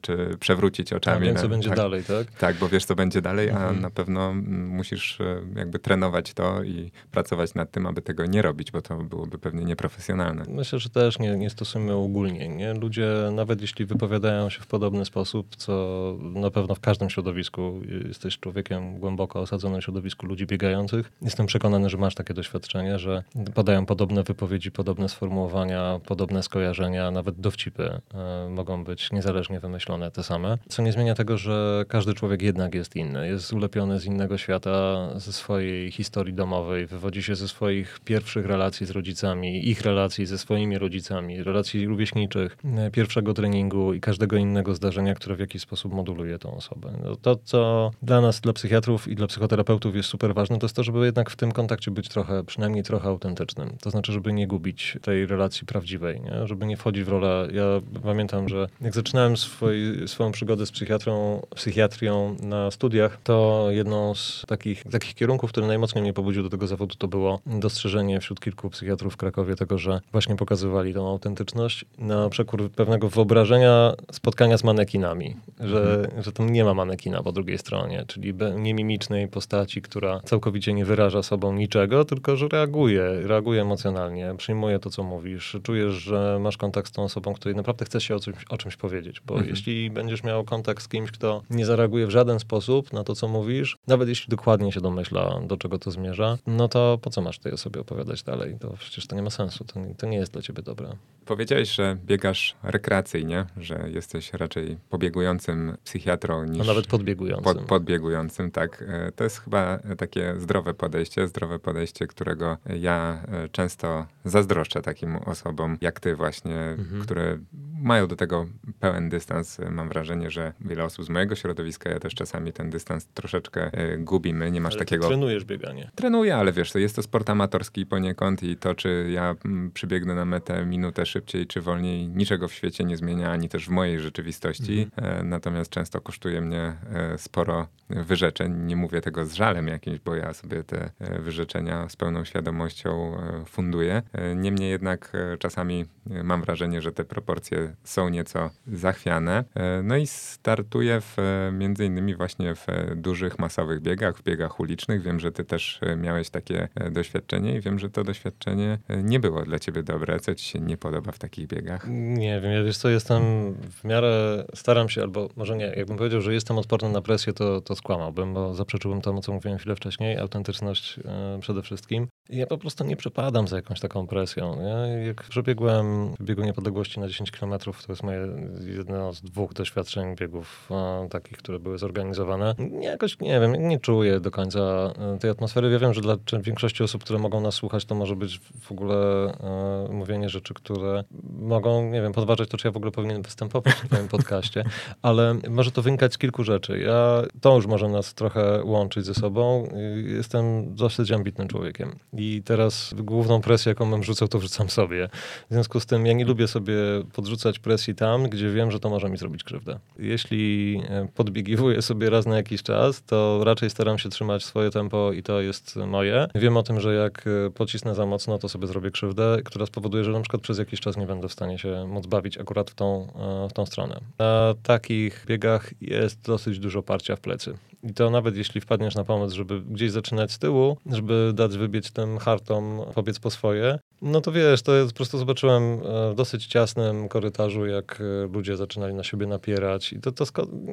czy przewrócić oczami. A wiem, co będzie tak, dalej, tak? Tak, bo wiesz, co będzie dalej, a mhm. na pewno musisz jakby trenować to i pracować nad tym, aby tego nie robić, bo to byłoby pewnie nieprofesjonalne. Myślę, że też nie, nie stosujemy ogólnie. Nie? Ludzie, nawet jeśli wypowiadają się w podobny sposób, co na pewno w każdym środowisku, jesteś człowiekiem głęboko osadzonym w środowisku ludzi biegających, jestem przekonany, że masz takie doświadczenie, że padają podobne wypowiedzi, podobne sformułowania, podobne skojarzenia, nawet dowcipy e, mogą być niezależnie wymyślone te same. Co nie zmienia tego, że każdy człowiek jednak jest inny. Jest ulepiony z innego świata, ze swojej historii domowej, wywodzi się ze swoich pierwszych relacji z rodzicami, ich relacji ze swoimi rodzicami, relacji rówieśniczych, e, pierwszego treningu i każdego innego zdarzenia, które w jakiś sposób moduluje tą osobę. No to, co dla nas, dla psychiatrów i dla psychoterapeutów jest super ważne, to jest to, żeby jednak w tym kontakcie być trochę, przynajmniej trochę autentycznym. To znaczy, żeby nie gubić tej relacji prawdziwej, nie? żeby nie wchodzić w rolę. Ja pamiętam, że jak zaczynałem swój, swoją przygodę z psychiatrą, psychiatrią na studiach, to jedną z takich, takich kierunków, który najmocniej mnie pobudził do tego zawodu, to było dostrzeżenie wśród kilku psychiatrów w Krakowie tego, że właśnie pokazywali tą autentyczność na przekór pewnego wyobrażenia spotkania z manekinami, że, mhm. że tam nie ma manekina po drugiej stronie, czyli niemimicznej postaci, która całkowicie nie wyraża sobą niczego, tylko że reaguje, reaguje emocjonalnie, przyjmuje to, co mówisz, czujesz, że masz kontakt z tą osobą, której naprawdę chcesz się o czymś, o czymś powiedzieć, bo mhm. jeśli będziesz miał kontakt z kimś, kto nie zareaguje w żaden sposób na to, co mówisz, nawet jeśli dokładnie się domyśla, do czego to zmierza, no to po co masz tej osobie opowiadać dalej? To przecież to nie ma sensu, to nie, to nie jest dla ciebie dobre. Powiedziałeś, że biegasz rekreacyjnie, że jesteś raczej pobiegującym psychiatrą niż... No nawet podbiegującym. Pod, podbiegującym, tak. E, to jest chyba takie zdrowe podejście, zdrowe podejście, którego ja e, często zazdroszczę takim osobom, jak ty właśnie, mhm. które mają do tego pełen dystans. Mam wrażenie, że wiele osób z mojego środowiska, ja też czasami ten dystans troszeczkę e, gubimy. Nie masz ale takiego... trenujesz bieganie. Trenuję, ale wiesz, to jest to sport amatorski poniekąd i to, czy ja mm, przybiegnę na metę minutę szybciej czy wolniej, niczego w świecie nie zmienia, ani też w mojej rzeczywistości. Mhm. E, natomiast często kosztuje mnie e, sporo wyrzeczeń. Nie mówię tego z żalem jakimś, bo ja sobie te wyrzeczenia z pełną świadomością funduję. Niemniej jednak czasami mam wrażenie, że te proporcje są nieco zachwiane. E, no i startuję w, między innymi właśnie w dużych, masowych biegach, w biegach ulicznych. Wiem, że ty też miałeś takie doświadczenie i wiem, że to doświadczenie nie było dla ciebie dobre. Co ci się nie podoba w takich biegach? Nie wiem, ja wiesz co, jestem w miarę, staram się, albo może nie, jakbym powiedział, że jestem odporny na presję, to, to skłamałbym, bo zaprzeczyłbym temu, co mówiłem chwilę wcześniej, autentyczność e, przede wszystkim. Ja po prostu nie przepadam za jakąś taką presją. Ja jak przebiegłem w biegu niepodległości na 10 km, to jest moje jedno z dwóch doświadczeń biegów e, takich, które były zorganizowane. Jakoś, nie wiem, nie czuję do końca e, tej atmosfery. Ja wiem, że dla większości osób, które mogą nas słuchać, to może być w ogóle e, mówienie rzeczy, które mogą, nie wiem, podważać to, czy ja w ogóle powinien występować w moim podcaście, ale może to wynikać z kilku rzeczy. Ja, to już może nas trochę łączyć ze sobą. Jestem dosyć ambitnym człowiekiem i teraz główną presję, jaką bym rzucał, to wrzucam sobie. W związku z tym ja nie lubię sobie podrzucać presji tam, gdzie wiem, że to może mi zrobić krzywdę. Jeśli e, podbiegiwuję sobie raz na jakiś czas, to raczej staram się trzymać swoje tempo i to jest moje. Wiem o tym, że jak e, pocisnę za mocno, to sobie zrobię krzywdę, która spowoduje, że na przykład przez jakiś czas nie będę w stanie się móc bawić akurat w tą, e, w tą stronę. Na takich biegach jest dosyć dużo parcia w plecy. I to nawet jeśli wpadniesz na pomysł, żeby gdzieś zaczynać z tyłu, żeby dać wybiec tym hartom, pobiec po swoje, no to wiesz, to jest, po prostu zobaczyłem e, w dosyć ciasnym korytarzu, jak e, ludzie zaczynali na siebie napierać i to, to,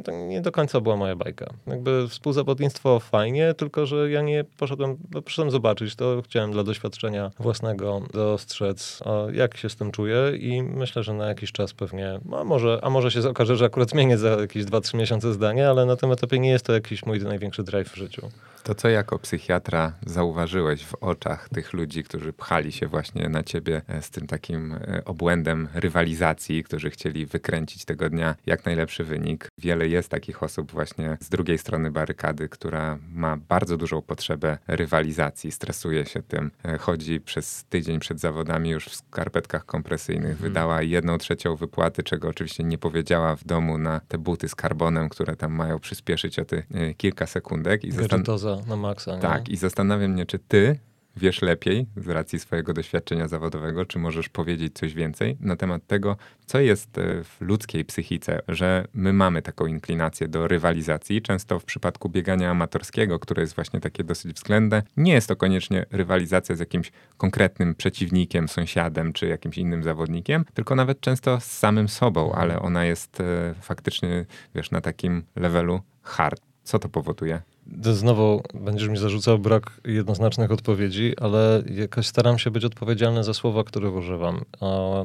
to nie do końca była moja bajka. Jakby współzawodnictwo fajnie, tylko że ja nie poszedłem, no, poszedłem zobaczyć, to chciałem dla doświadczenia własnego dostrzec, jak się z tym czuję i myślę, że na jakiś czas pewnie, a może, a może się okaże, że akurat zmienię za jakieś 2-3 miesiące zdanie, ale na tym etapie nie jest to jakiś mój największy drive w życiu. To co jako psychiatra zauważyłeś w oczach tych ludzi, którzy pchali się właśnie na ciebie e, z tym takim e, obłędem rywalizacji, którzy chcieli wykręcić tego dnia jak najlepszy wynik? Wiele jest takich osób właśnie z drugiej strony barykady, która ma bardzo dużą potrzebę rywalizacji, stresuje się tym, e, chodzi przez tydzień przed zawodami już w skarpetkach kompresyjnych, hmm. wydała jedną trzecią wypłaty, czego oczywiście nie powiedziała w domu na te buty z karbonem, które tam mają przyspieszyć o te kilka sekundek. I zastan- na maksa. Nie? Tak, i zastanawiam mnie, czy ty wiesz lepiej z racji swojego doświadczenia zawodowego, czy możesz powiedzieć coś więcej na temat tego, co jest e, w ludzkiej psychice, że my mamy taką inklinację do rywalizacji. Często w przypadku biegania amatorskiego, które jest właśnie takie dosyć względne, nie jest to koniecznie rywalizacja z jakimś konkretnym przeciwnikiem, sąsiadem czy jakimś innym zawodnikiem, tylko nawet często z samym sobą, ale ona jest e, faktycznie, wiesz, na takim levelu hard. Co to powoduje? Znowu będziesz mi zarzucał brak jednoznacznych odpowiedzi, ale jakoś staram się być odpowiedzialny za słowa, których używam.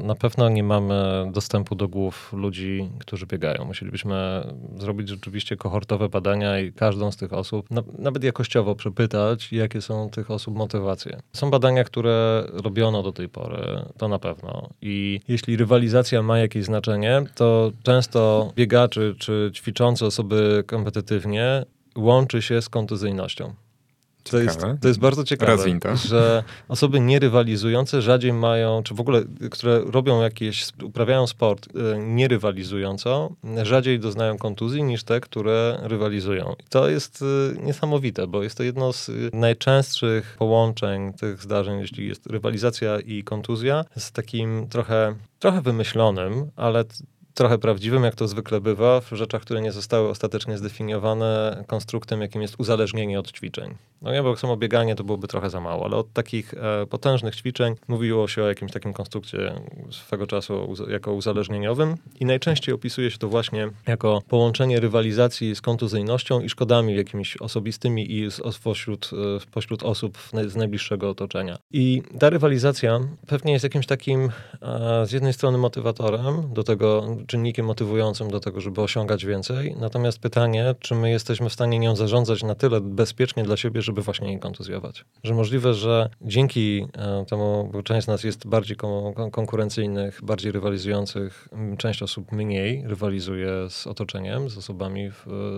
Na pewno nie mamy dostępu do głów ludzi, którzy biegają. Musielibyśmy zrobić rzeczywiście kohortowe badania i każdą z tych osób, nawet jakościowo przepytać, jakie są tych osób motywacje. Są badania, które robiono do tej pory, to na pewno. I jeśli rywalizacja ma jakieś znaczenie, to często biegaczy czy ćwiczące osoby kompetytywnie łączy się z kontuzyjnością. To jest, to jest bardzo ciekawe, że osoby nierywalizujące rzadziej mają, czy w ogóle, które robią jakieś, uprawiają sport e, nierywalizująco, rzadziej doznają kontuzji niż te, które rywalizują. I to jest e, niesamowite, bo jest to jedno z najczęstszych połączeń tych zdarzeń, jeśli jest rywalizacja i kontuzja, z takim trochę, trochę wymyślonym, ale trochę prawdziwym, jak to zwykle bywa, w rzeczach, które nie zostały ostatecznie zdefiniowane konstruktem, jakim jest uzależnienie od ćwiczeń. No ja, bo samo bieganie to byłoby trochę za mało, ale od takich e, potężnych ćwiczeń mówiło się o jakimś takim konstrukcie swego czasu jako uzależnieniowym i najczęściej opisuje się to właśnie jako połączenie rywalizacji z kontuzyjnością i szkodami jakimiś osobistymi i z, pośród, e, pośród osób z najbliższego otoczenia. I ta rywalizacja pewnie jest jakimś takim e, z jednej strony motywatorem do tego, czynnikiem motywującym do tego, żeby osiągać więcej. Natomiast pytanie, czy my jesteśmy w stanie nią zarządzać na tyle bezpiecznie dla siebie, żeby właśnie nie kontuzjować. Że możliwe, że dzięki e, temu, bo część z nas jest bardziej konkurencyjnych, bardziej rywalizujących, część osób mniej rywalizuje z otoczeniem, z osobami,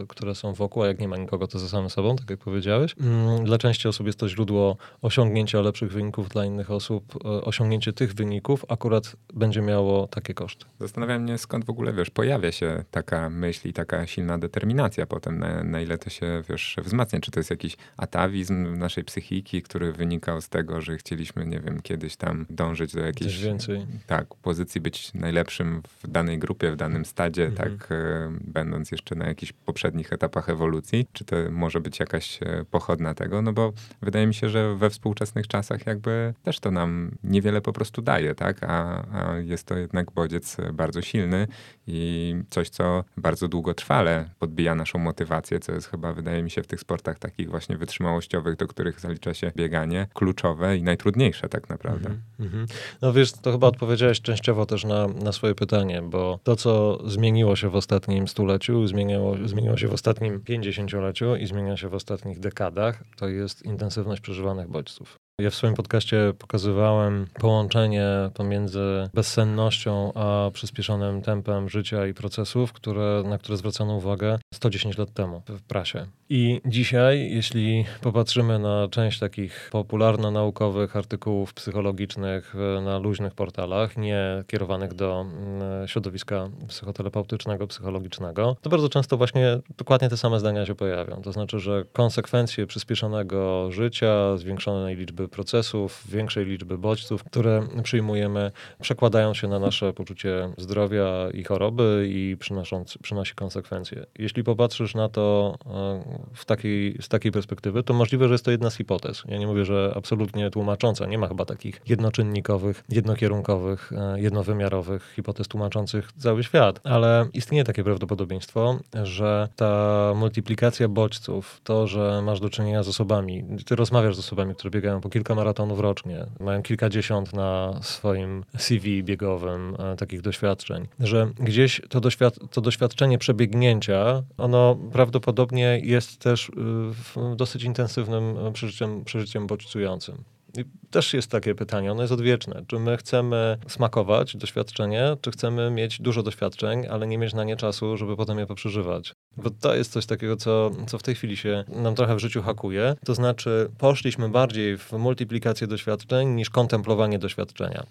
które są wokół, a jak nie ma nikogo, to ze samym sobą, tak jak powiedziałeś. Mm, dla części osób jest to źródło osiągnięcia lepszych wyników, dla innych osób e, osiągnięcie tych wyników akurat będzie miało takie koszty. Zastanawiam mnie, skąd temat w ogóle, wiesz, pojawia się taka myśl i taka silna determinacja potem, na, na ile to się, wiesz, wzmacnia. Czy to jest jakiś atawizm naszej psychiki, który wynikał z tego, że chcieliśmy, nie wiem, kiedyś tam dążyć do jakiejś... Coś więcej. Tak, pozycji, być najlepszym w danej grupie, w danym stadzie, mhm. tak, e, będąc jeszcze na jakichś poprzednich etapach ewolucji. Czy to może być jakaś e, pochodna tego? No bo wydaje mi się, że we współczesnych czasach jakby też to nam niewiele po prostu daje, tak? A, a jest to jednak bodziec bardzo silny i coś, co bardzo długotrwale podbija naszą motywację, co jest chyba, wydaje mi się, w tych sportach takich właśnie wytrzymałościowych, do których zalicza się bieganie, kluczowe i najtrudniejsze tak naprawdę. Mm -hmm. No wiesz, to chyba odpowiedziałeś częściowo też na, na swoje pytanie, bo to, co zmieniło się w ostatnim stuleciu, zmieniło, zmieniło się w ostatnim pięćdziesięcioleciu i zmienia się w ostatnich dekadach, to jest intensywność przeżywanych bodźców. Ja w swoim podcaście pokazywałem połączenie pomiędzy bezsennością a przyspieszonym tempem życia i procesów, które, na które zwracano uwagę 110 lat temu w prasie. I dzisiaj, jeśli popatrzymy na część takich popularno-naukowych artykułów psychologicznych na luźnych portalach, nie kierowanych do mm, środowiska psychoterapeutycznego, psychologicznego, to bardzo często właśnie dokładnie te same zdania się pojawią. To znaczy, że konsekwencje przyspieszonego życia, zwiększonej liczby procesów, większej liczby bodźców, które przyjmujemy, przekładają się na nasze poczucie zdrowia i choroby i przynoszą, przynosi konsekwencje. Jeśli popatrzysz na to e, w takiej, z takiej perspektywy, to możliwe, że jest to jedna z hipotez. Ja nie mówię, że absolutnie tłumacząca. Nie ma chyba takich jednoczynnikowych, jednokierunkowych, e, jednowymiarowych hipotez tłumaczących cały świat, ale istnieje takie prawdopodobieństwo, że ta multiplikacja bodźców, to, że masz do czynienia z osobami, ty rozmawiasz z osobami, które biegają po kilka kilka maratonów rocznie, mają kilkadziesiąt na swoim CV biegowym e, takich doświadczeń, że gdzieś to, doświad to doświadczenie przebiegnięcia, ono prawdopodobnie jest też y, dosyć intensywnym e, przeżyciem, przeżyciem bodźcującym. I też jest takie pytanie, ono jest odwieczne. Czy my chcemy smakować doświadczenie, czy chcemy mieć dużo doświadczeń, ale nie mieć na nie czasu, żeby potem je poprzeżywać? Bo to jest coś takiego, co, co w tej chwili się nam trochę w życiu hakuje. To znaczy, poszliśmy bardziej w multiplikację doświadczeń niż kontemplowanie doświadczenia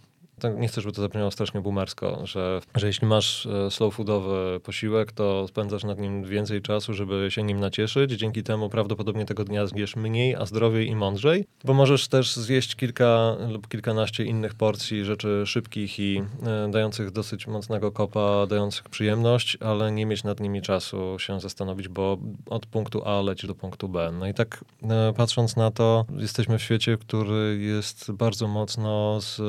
nie chcę, żeby to zabrzmiało strasznie boomersko, że, że jeśli masz e, slow foodowy posiłek, to spędzasz nad nim więcej czasu, żeby się nim nacieszyć. Dzięki temu prawdopodobnie tego dnia zjesz mniej, a zdrowiej i mądrzej, bo możesz też zjeść kilka lub kilkanaście innych porcji rzeczy szybkich i e, dających dosyć mocnego kopa, dających przyjemność, ale nie mieć nad nimi czasu się zastanowić, bo od punktu A lecisz do punktu B. No i tak e, patrząc na to, jesteśmy w świecie, który jest bardzo mocno z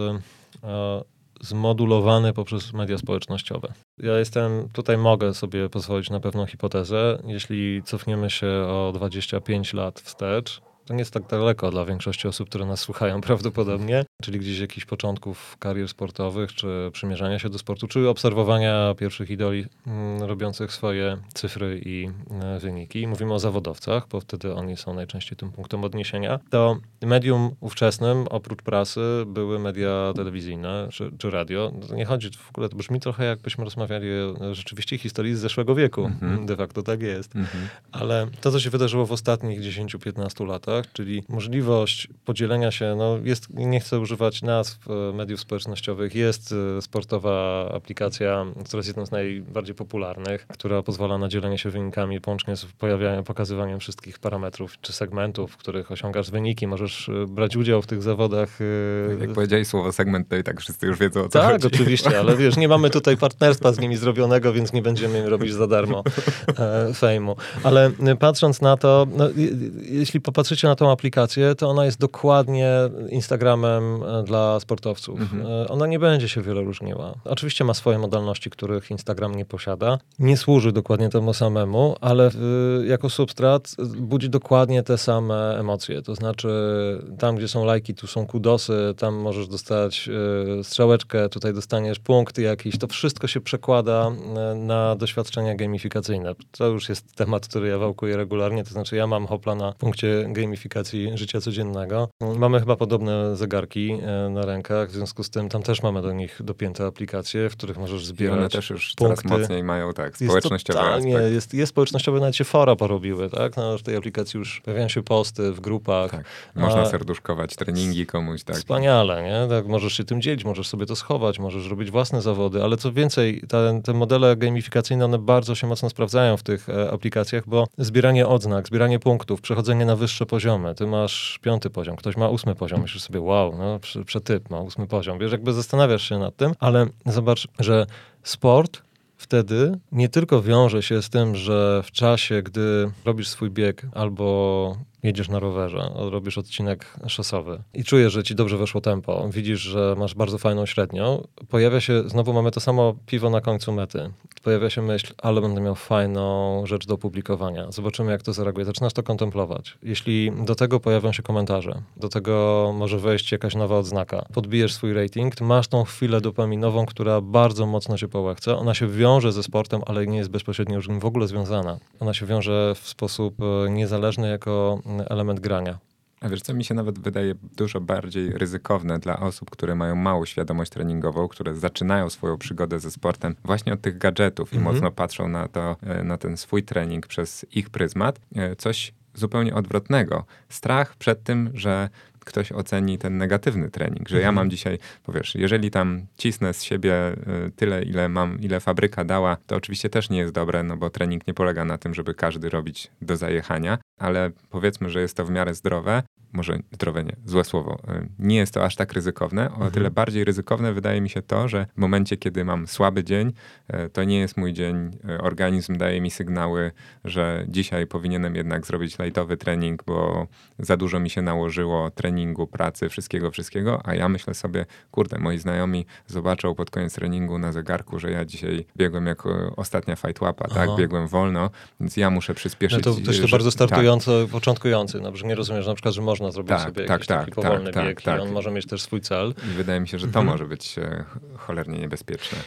zmodulowany poprzez media społecznościowe. Ja jestem, tutaj mogę sobie pozwolić na pewną hipotezę. Jeśli cofniemy się o 25 lat wstecz, to nie jest tak daleko dla większości osób, które nas słuchają prawdopodobnie, czyli gdzieś jakichś początków karier sportowych, czy przymierzania się do sportu, czy obserwowania pierwszych idoli mm, robiących swoje cyfry i e, wyniki. Mówimy o zawodowcach, bo wtedy oni są najczęściej tym punktem odniesienia. To medium ówczesnym, oprócz prasy, były media telewizyjne czy, czy radio. Nie chodzi, w ogóle to brzmi trochę jakbyśmy rozmawiali o rzeczywiście historii z zeszłego wieku. Mm -hmm. De facto tak jest. Mm -hmm. Ale to, co się wydarzyło w ostatnich 10-15 latach, czyli możliwość podzielenia się, no jest, nie chcę używać nazw e, mediów społecznościowych, jest e, sportowa aplikacja, która jest jedną z najbardziej popularnych, która pozwala na dzielenie się wynikami, połącznie z pojawianiem, pokazywaniem wszystkich parametrów czy segmentów, w których osiągasz wyniki, możesz e, brać udział w tych zawodach. Jak powiedziałeś słowo segment, to i tak wszyscy już wiedzą o co tak, chodzi. Tak, oczywiście, ale wiesz, nie mamy tutaj partnerstwa z nimi zrobionego, więc nie będziemy im robić za darmo fejmu. Ale patrząc na to, no, jeśli popatrzycie na tą aplikację, to ona jest dokładnie Instagramem e, dla sportowców. Mhm. E, ona nie będzie się wiele różniła. Oczywiście ma swoje modalności, których Instagram nie posiada. Nie służy dokładnie temu samemu, ale jako substrat budzi dokładnie te same emocje. To znaczy tam, gdzie są lajki, tu są kudosy, tam możesz dostać e, strzałeczkę, tutaj dostaniesz punkt jakiś. To wszystko się przekłada na doświadczenia gamifikacyjne. To już jest temat, który ja wałkuję regularnie. To znaczy ja mam hopla na punkcie gamifikacji gamifikacji życia codziennego. Mamy chyba podobne zegarki e, na rękach, w związku z tym tam też mamy do nich dopięte aplikacje, w których możesz zbierać I one też już punkty. coraz mocniej mają, tak, społecznościowe jest totalnie, jest, jest społecznościowe, nawet się fora porobiły, tak? No, w tej aplikacji już pojawiają się posty w grupach. Tak. Można serduszkować treningi komuś, tak. Wspaniale, nie? Tak, możesz się tym dzielić, możesz sobie to schować, możesz robić własne zawody, ale co więcej, te, te modele gamifikacyjne, one bardzo się mocno sprawdzają w tych e, aplikacjach, bo zbieranie odznak, zbieranie punktów, przechodzenie na wyższe poziomy. Ty masz piąty poziom, ktoś ma ósmy poziom, myślisz sobie, wow, no, przetyp ma ósmy poziom. Wiesz, jakby zastanawiasz się nad tym, ale zobacz, że sport wtedy nie tylko wiąże się z tym, że w czasie, gdy robisz swój bieg albo jedziesz na rowerze, robisz odcinek szosowy i czujesz, że ci dobrze weszło tempo, widzisz, że masz bardzo fajną średnią, pojawia się, znowu mamy to samo piwo na końcu mety. Pojawia się myśl, ale będę miał fajną rzecz do opublikowania. Zobaczymy, jak to zareaguje. Zaczynasz to kontemplować. Jeśli do tego pojawią się komentarze, do tego może wejść jakaś nowa odznaka, podbijesz swój rating, masz tą chwilę dopaminową, która bardzo mocno się połechce. Ona się wiąże ze sportem, ale nie jest bezpośrednio już w ogóle związana. Ona się wiąże w sposób e, niezależny jako element grania. A wiesz co, mi się nawet wydaje dużo bardziej ryzykowne dla osób, które mają małą świadomość treningową, które zaczynają swoją przygodę ze sportem właśnie od tych gadżetów mm -hmm. i mocno patrzą na to, e, na ten swój trening przez ich pryzmat, e, coś zupełnie odwrotnego. Strach przed tym, że ktoś oceni ten negatywny trening, że mhm. ja mam dzisiaj, powiesz, jeżeli tam cisnę z siebie y, tyle, ile mam, ile fabryka dała, to oczywiście też nie jest dobre, no bo trening nie polega na tym, żeby każdy robić do zajechania, ale powiedzmy, że jest to w miarę zdrowe, może zdrowe nie, złe słowo, y, nie jest to aż tak ryzykowne. O mhm. tyle bardziej ryzykowne wydaje mi się to, że w momencie, kiedy mam słaby dzień, y, to nie jest mój dzień. Organizm daje mi sygnały, że dzisiaj powinienem jednak zrobić lightowy trening, bo za dużo mi się nałożyło trening treningu, pracy, wszystkiego, wszystkiego, a ja myślę sobie, kurde, moi znajomi zobaczą pod koniec treningu na zegarku, że ja dzisiaj biegłem jako ostatnia fight łapa, tak, biegłem wolno, więc ja muszę przyspieszyć. No to też to że, bardzo startujące, tak. początkujący, no, że nie rozumiesz na przykład, że można zrobić tak, sobie tak, jakiś tak, taki powolny tak, bieg tak, i on może mieć też swój cel. I wydaje mi się, że to mhm. może być e, cholernie niebezpieczne.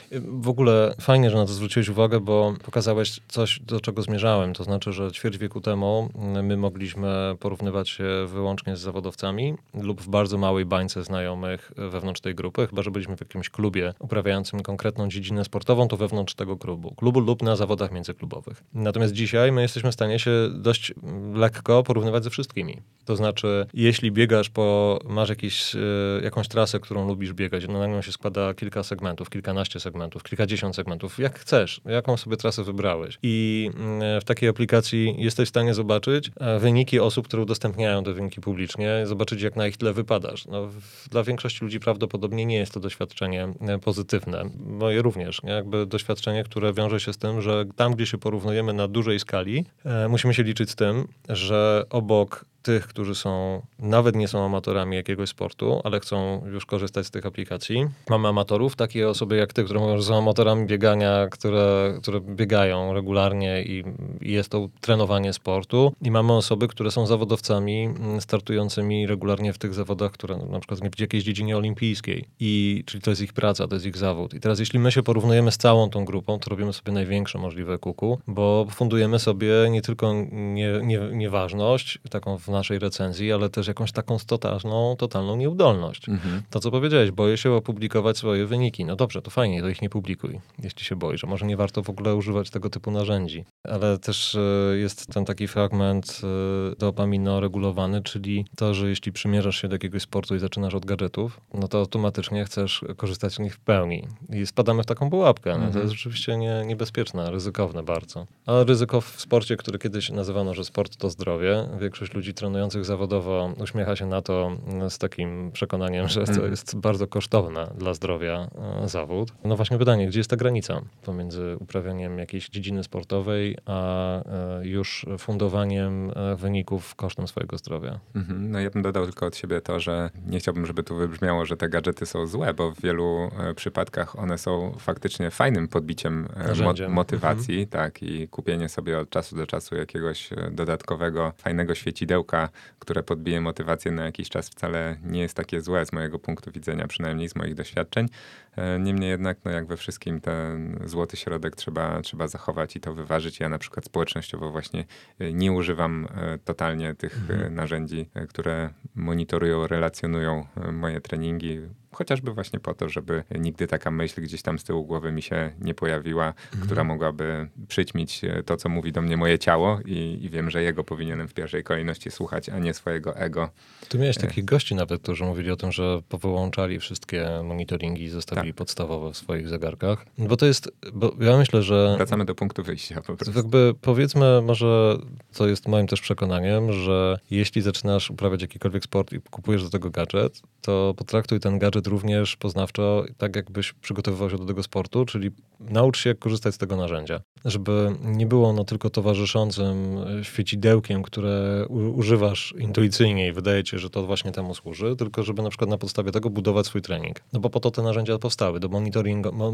W ogóle fajnie, że na to zwróciłeś uwagę, bo pokazałeś coś, do czego zmierzałem, to znaczy, że ćwierć wieku temu my mogliśmy porównywać się wyłącznie z zawodowcami, lub w bardzo małej bańce znajomych wewnątrz tej grupy, chyba że byliśmy w jakimś klubie uprawiającym konkretną dziedzinę sportową, to wewnątrz tego klubu, klubu lub na zawodach międzyklubowych. Natomiast dzisiaj my jesteśmy w stanie się dość lekko porównywać ze wszystkimi. To znaczy, jeśli biegasz po, masz jakiś, e, jakąś trasę, którą lubisz biegać, no na nią się składa kilka segmentów, kilkanaście segmentów, kilkadziesiąt segmentów, jak chcesz, jaką sobie trasę wybrałeś. I mm, w takiej aplikacji jesteś w stanie zobaczyć e, wyniki osób, które udostępniają te wyniki publicznie, zobaczyć jak na ich tle wypadasz. No, dla większości ludzi prawdopodobnie nie jest to doświadczenie e, pozytywne. Moje również, nie? jakby doświadczenie, które wiąże się z tym, że tam, gdzie się porównujemy na dużej skali, musimy się liczyć z tym, że obok tych, którzy są, nawet nie są amatorami jakiegoś sportu, ale chcą już korzystać z tych aplikacji. Mamy amatorów, takie osoby jak ty, które mówią, że są amatorami biegania, które, które biegają regularnie i, i jest to trenowanie sportu. I mamy osoby, które są zawodowcami mm, startującymi regularnie w tych zawodach, które na przykład w jakiejś dziedzinie olimpijskiej. I, czyli to jest ich praca, to jest ich zawód. I teraz jeśli my się porównujemy z całą tą grupą, to robimy sobie największe możliwe kuku, bo fundujemy sobie nie tylko nie, nie, nieważność, taką w naszej recenzji, ale też jakąś taką totalną, totalną nieudolność. Mhm. To, co powiedziałeś, boję się opublikować swoje wyniki. No dobrze, to fajnie, to ich nie publikuj, jeśli się boisz, że może nie warto w ogóle używać tego typu narzędzi. Ale też e, jest ten taki fragment e, dopamino regulowany, czyli to, że jeśli przymierzasz się do jakiegoś sportu i zaczynasz od gadżetów, no to automatycznie chcesz korzystać z nich w pełni. I spadamy w taką pułapkę. No, to mhm. jest rzeczywiście nie, niebezpieczne, ryzykowne bardzo. Ale ryzyko w sporcie, który kiedyś nazywano, że sport to zdrowie, większość ludzi trenujących zawodowo uśmiecha się na to z takim przekonaniem, że to mhm. jest bardzo kosztowne dla zdrowia e, zawód. No właśnie pytanie, gdzie jest ta granica pomiędzy uprawianiem jakiejś dziedziny sportowej, a e, już fundowaniem e, wyników kosztem swojego zdrowia? Mhm. No ja bym dodał tylko od siebie to, że nie chciałbym, żeby tu wybrzmiało, że te gadżety są złe, bo w wielu przypadkach one są faktycznie fajnym podbiciem mo motywacji, mhm. tak, i kupienie sobie od czasu do czasu jakiegoś dodatkowego, fajnego świecidełka słówka, które podbije motywację na jakiś czas wcale nie jest takie złe z mojego punktu widzenia, przynajmniej z moich doświadczeń. E, niemniej jednak, no jak we wszystkim, ten złoty środek trzeba, trzeba zachować i to wyważyć. Ja na przykład społecznościowo właśnie e, nie używam e, totalnie tych mhm. narzędzi, które monitorują, relacjonują moje treningi chociażby właśnie po to, żeby nigdy taka myśl gdzieś tam z tyłu głowy mi się nie pojawiła, mhm. która mogłaby przyćmić to, co mówi do mnie moje ciało i, i, wiem, że jego powinienem w pierwszej kolejności słuchać, a nie swojego ego. Tu miałeś takich gości nawet, którzy mówili o tym, że powyłączali wszystkie monitoringi i zostawili tak. podstawowe w swoich zegarkach. Bo to jest, bo ja myślę, że... Wracamy do punktu wyjścia po prostu. Jakby powiedzmy może, co jest moim też przekonaniem, że jeśli zaczynasz uprawiać jakikolwiek sport i kupujesz do tego gadżet, to potraktuj ten gadżet również poznawczo, tak jakbyś przygotowywał się do tego sportu, czyli naucz się, korzystać z tego narzędzia. Żeby nie było ono tylko towarzyszącym świecidełkiem, które używasz intuicyjnie i wydaje ci się, że to właśnie temu służy, tylko żeby na przykład na podstawie tego budować swój trening. No bo po to te narzędzia powstały, do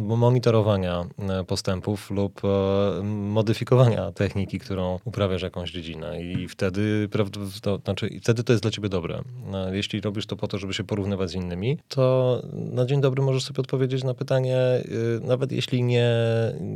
monitorowania e, postępów lub e, modyfikowania techniki, którą uprawiasz jakąś dziedzinę i wtedy, to, znaczy, wtedy to jest dla ciebie dobre. E, jeśli robisz to po to, żeby się porównywać z innymi, to na dzień dobry możesz sobie odpowiedzieć na pytanie, nawet jeśli nie,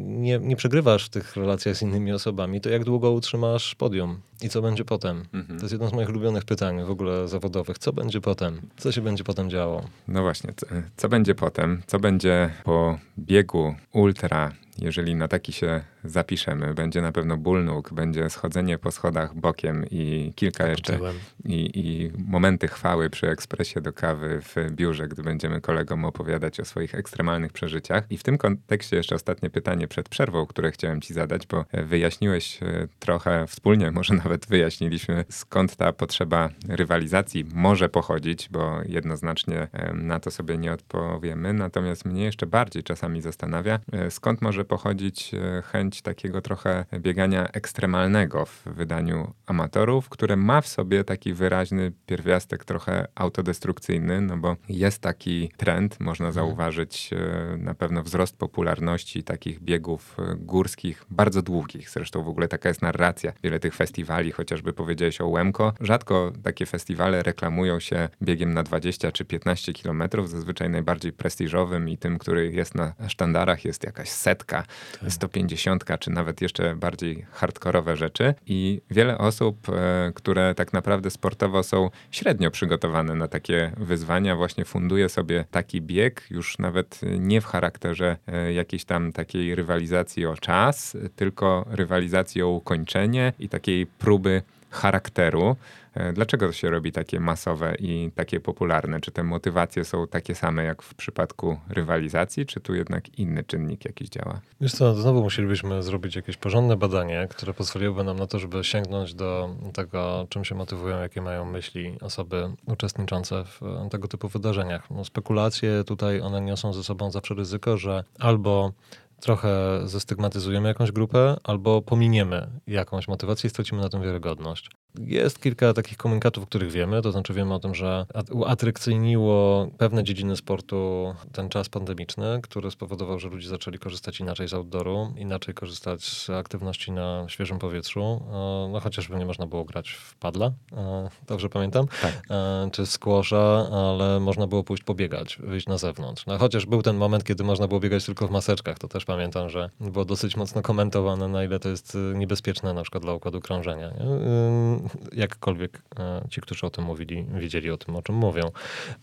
nie, nie przegrywasz w tych relacjach z innymi osobami, to jak długo utrzymasz podium i co będzie potem? Mhm. To jest jedno z moich ulubionych pytań w ogóle zawodowych. Co będzie potem? Co się będzie potem działo? No właśnie, co, co będzie potem? Co będzie po biegu ultra jeżeli na taki się zapiszemy, będzie na pewno ból nóg, będzie schodzenie po schodach bokiem i kilka jeszcze i, i, momenty chwały przy ekspresie do kawy w biurze, gdy będziemy kolegom opowiadać o swoich ekstremalnych przeżyciach. I w tym kontekście jeszcze ostatnie pytanie przed przerwą, które chciałem ci zadać, bo wyjaśniłeś e, trochę wspólnie, może nawet wyjaśniliśmy, skąd ta potrzeba rywalizacji może pochodzić, bo jednoznacznie na to sobie nie odpowiemy. Natomiast mnie jeszcze bardziej czasami zastanawia, e, skąd może może pochodzić e, chęć takiego trochę biegania ekstremalnego w wydaniu amatorów, które ma w sobie taki wyraźny pierwiastek trochę autodestrukcyjny, no bo jest taki trend, można mhm. zauważyć e, na pewno wzrost popularności takich biegów e, górskich, bardzo długich. Zresztą w ogóle taka jest narracja. Wiele tych festiwali, chociażby powiedziałeś o Łemko, rzadko takie festiwale reklamują się biegiem na 20 czy 15 kilometrów, zazwyczaj najbardziej prestiżowym i tym, który jest na sztandarach, jest jakaś setka tak. 150, czy nawet jeszcze bardziej hardkorowe rzeczy. I wiele osób, e, które tak naprawdę sportowo są średnio przygotowane na takie wyzwania, właśnie funduje sobie taki bieg, już nawet nie w charakterze e, jakiejś tam takiej rywalizacji o czas, tylko rywalizacji o ukończenie i takiej próby charakteru. E, dlaczego to się robi takie masowe i takie popularne? Czy te motywacje są takie same jak w przypadku rywalizacji, czy tu jednak inny czynnik jakiś działa? Wiesz co, znowu musielibyśmy zrobić jakieś porządne badanie, które pozwoliłoby nam na to, żeby sięgnąć do tego, czym się motywują, jakie mają myśli osoby uczestniczące w tego typu wydarzeniach. No, spekulacje tutaj, one niosą ze sobą zawsze ryzyko, że albo trochę zestygmatyzujemy jakąś grupę, albo pominiemy jakąś motywację i stracimy na tym wiarygodność. Jest kilka takich komunikatów, o których wiemy, to znaczy wiemy o tym, że uatrakcyjniło pewne dziedziny sportu ten czas pandemiczny, który spowodował, że ludzie zaczęli korzystać inaczej z outdooru, inaczej korzystać z aktywności na świeżym powietrzu. E, no chociażby nie można było grać w padla, e, dobrze pamiętam, tak. E, czy squasha, ale można było pójść pobiegać, wyjść na zewnątrz. No chociaż był ten moment, kiedy można było biegać tylko w maseczkach, to też pamiętam, że było dosyć mocno komentowane, na ile to jest niebezpieczne na przykład dla układu krążenia. Nie? Jakkolwiek e, ci, którzy o tym mówili, wiedzieli o tym, o czym mówią.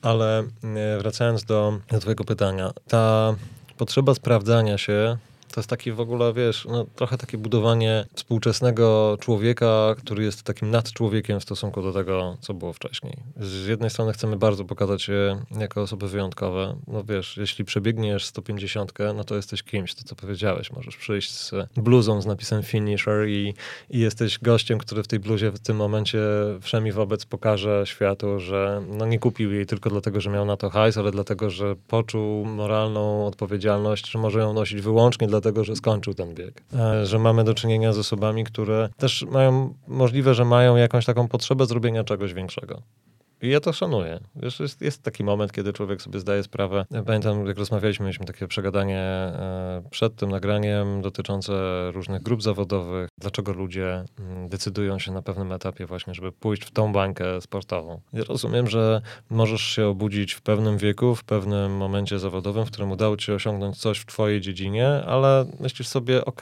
Ale e, wracając do, do twojego pytania, ta potrzeba sprawdzania się to jest taki w ogóle, wiesz, no, trochę takie budowanie współczesnego człowieka, który jest takim nadczłowiekiem w stosunku do tego, co było wcześniej. Z jednej strony chcemy bardzo pokazać się jako osoby wyjątkowe. No wiesz, jeśli przebiegniesz 150, no to jesteś kimś, to co powiedziałeś. Możesz przyjść z bluzą z napisem finisher i, i jesteś gościem, który w tej bluzie w tym momencie wszemi wobec pokaże światu, że no nie kupił jej tylko dlatego, że miał na to hajs, ale dlatego, że poczuł moralną odpowiedzialność, że może ją nosić wyłącznie dla dlatego że skończył ten bieg. E, że mamy do czynienia z osobami, które też mają, możliwe, że mają jakąś taką potrzebę zrobienia czegoś większego. I ja to szanuję. Wiesz, jest, jest taki moment, kiedy człowiek sobie zdaje sprawę. Pamiętam, jak rozmawialiśmy, mieliśmy takie przegadanie e, przed tym nagraniem dotyczące różnych grup zawodowych, dlaczego ludzie mm, decydują się na pewnym etapie właśnie, żeby pójść w tą bańkę sportową. Ja rozumiem, że możesz się obudzić w pewnym wieku, w pewnym momencie zawodowym, w którym udało ci się osiągnąć coś w twojej dziedzinie, ale myślisz sobie, ok,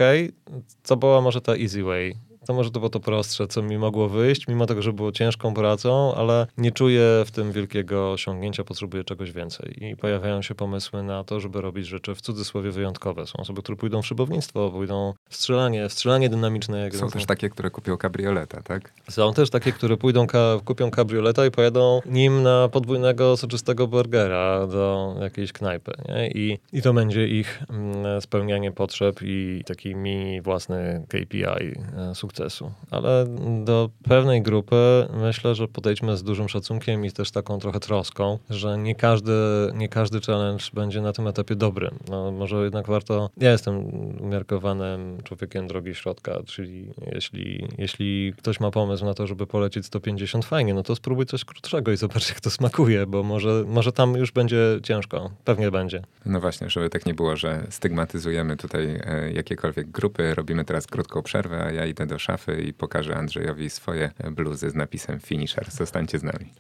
co była może ta easy way, to może to było to prostsze, co mi mogło wyjść, mimo tego, że było ciężką pracą, ale nie czuję w tym wielkiego osiągnięcia, potrzebuję czegoś więcej. I pojawiają się pomysły na to, żeby robić rzeczy w cudzysłowie wyjątkowe. Są osoby, które pójdą w szybownictwo, pójdą w strzelanie, w strzelanie dynamiczne. Jak Są też takie, które kupią kabrioleta, tak? Są też takie, które pójdą, ka kupią kabrioleta i pojadą nim na podwójnego, soczystego burgera do jakiejś knajpy. Nie? I, I to będzie ich mm, spełnianie potrzeb i taki mini własny KPI e, sukcesu ale do pewnej grupy myślę, że podejdźmy z dużym szacunkiem i też taką trochę troską, że nie każdy, nie każdy challenge będzie na tym etapie dobry. No, może jednak warto. Ja jestem umiarkowanym człowiekiem drogi środka, czyli jeśli, jeśli ktoś ma pomysł na to, żeby polecieć 150, fajnie, no to spróbuj coś krótszego i zobacz, jak to smakuje, bo może, może tam już będzie ciężko. Pewnie będzie. No właśnie, żeby tak nie było, że stygmatyzujemy tutaj e, jakiekolwiek grupy, robimy teraz krótką przerwę, a ja idę do szafy i pokażę Andrzejowi swoje bluzy z napisem Finisher. Zostańcie z nami.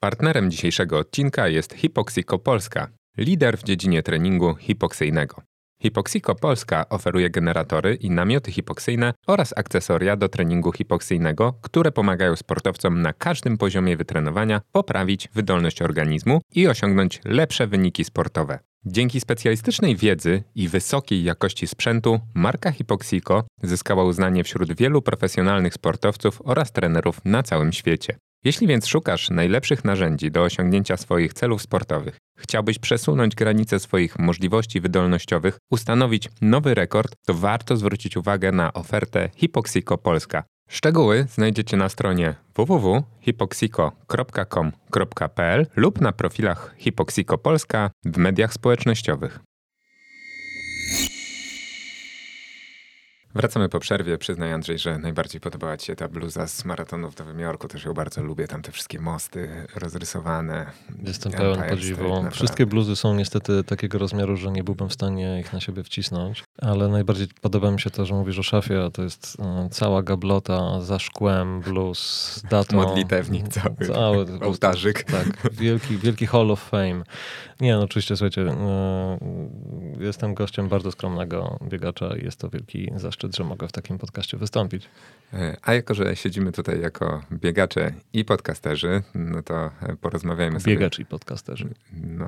Partnerem dzisiejszego odcinka jest Hipoxico Polska, lider w dziedzinie treningu hipoksyjnego. Hipoxico Polska oferuje generatory i namioty hipoksyjne oraz akcesoria do treningu hipoksyjnego, które pomagają sportowcom na każdym poziomie wytrenowania poprawić wydolność organizmu i osiągnąć lepsze wyniki sportowe. Dzięki specjalistycznej wiedzy i wysokiej jakości sprzętu, marka Hipoxico zyskała uznanie wśród wielu profesjonalnych sportowców oraz trenerów na całym świecie. Jeśli więc szukasz najlepszych narzędzi do osiągnięcia swoich celów sportowych, chciałbyś przesunąć granice swoich możliwości wydolnościowych, ustanowić nowy rekord, to warto zwrócić uwagę na ofertę Hipoxico Polska. Szczegóły znajdziecie na stronie www.hipoxico.com.pl lub na profilach Hipoxico Polska w mediach społecznościowych. Wracamy po przerwie. Przyznaj Andrzej, że najbardziej podobała ci się ta bluza z maratonu w Nowym Jorku. Też ją bardzo lubię. Tam te wszystkie mosty rozrysowane. Jestem pełen podziwu. Wszystkie bluzy są niestety takiego rozmiaru, że nie byłbym w stanie ich na siebie wcisnąć. Ale najbardziej podoba mi się to, że mówisz o szafie, a to jest e, cała gablota za szkłem, bluz z datą. Modlitewnik cały. Cały. Ołtarzyk. Tak. Wielki, wielki Hall of Fame. Nie, no oczywiście, słuchajcie, e, jestem gościem bardzo skromnego biegacza i jest to wielki zaszczyt że mogę w takim podcaście wystąpić. E, a jako, że siedzimy tutaj jako biegacze i podcasterzy, no to porozmawiajmy sobie. Biegacz i podcasterzy. No.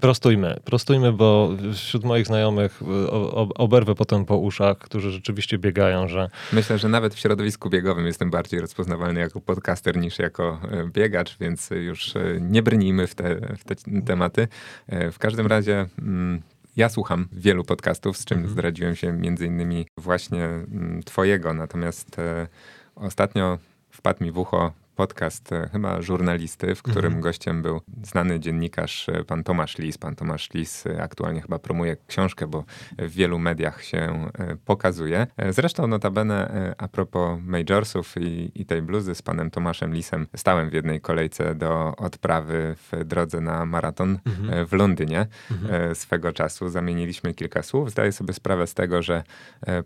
Prostujmy, prostujmy, bo wśród moich znajomych e, oberwę potem po uszach, którzy rzeczywiście biegają, że... Myślę, że nawet w środowisku biegowym jestem bardziej rozpoznawalny jako podcaster niż jako e, biegacz, więc już nie brnijmy w te, w te tematy. W każdym razie mm, ja słucham wielu podcastów, z czym mhm. zdradziłem się między innymi właśnie mm, twojego, natomiast e, ostatnio wpadł mi w ucho podcast e, chyba żurnalisty, w którym mhm. gościem był znany dziennikarz e, pan Tomasz Lis. Pan Tomasz Lis e, aktualnie chyba promuje książkę, bo w wielu mediach się pokazuje. Zresztą notabene a propos majorsów i, i tej bluzy z panem Tomaszem Lisem stałem w jednej kolejce do odprawy w drodze na maraton mhm. w Londynie mhm. swego czasu. Zamieniliśmy kilka słów. Zdaję sobie sprawę z tego, że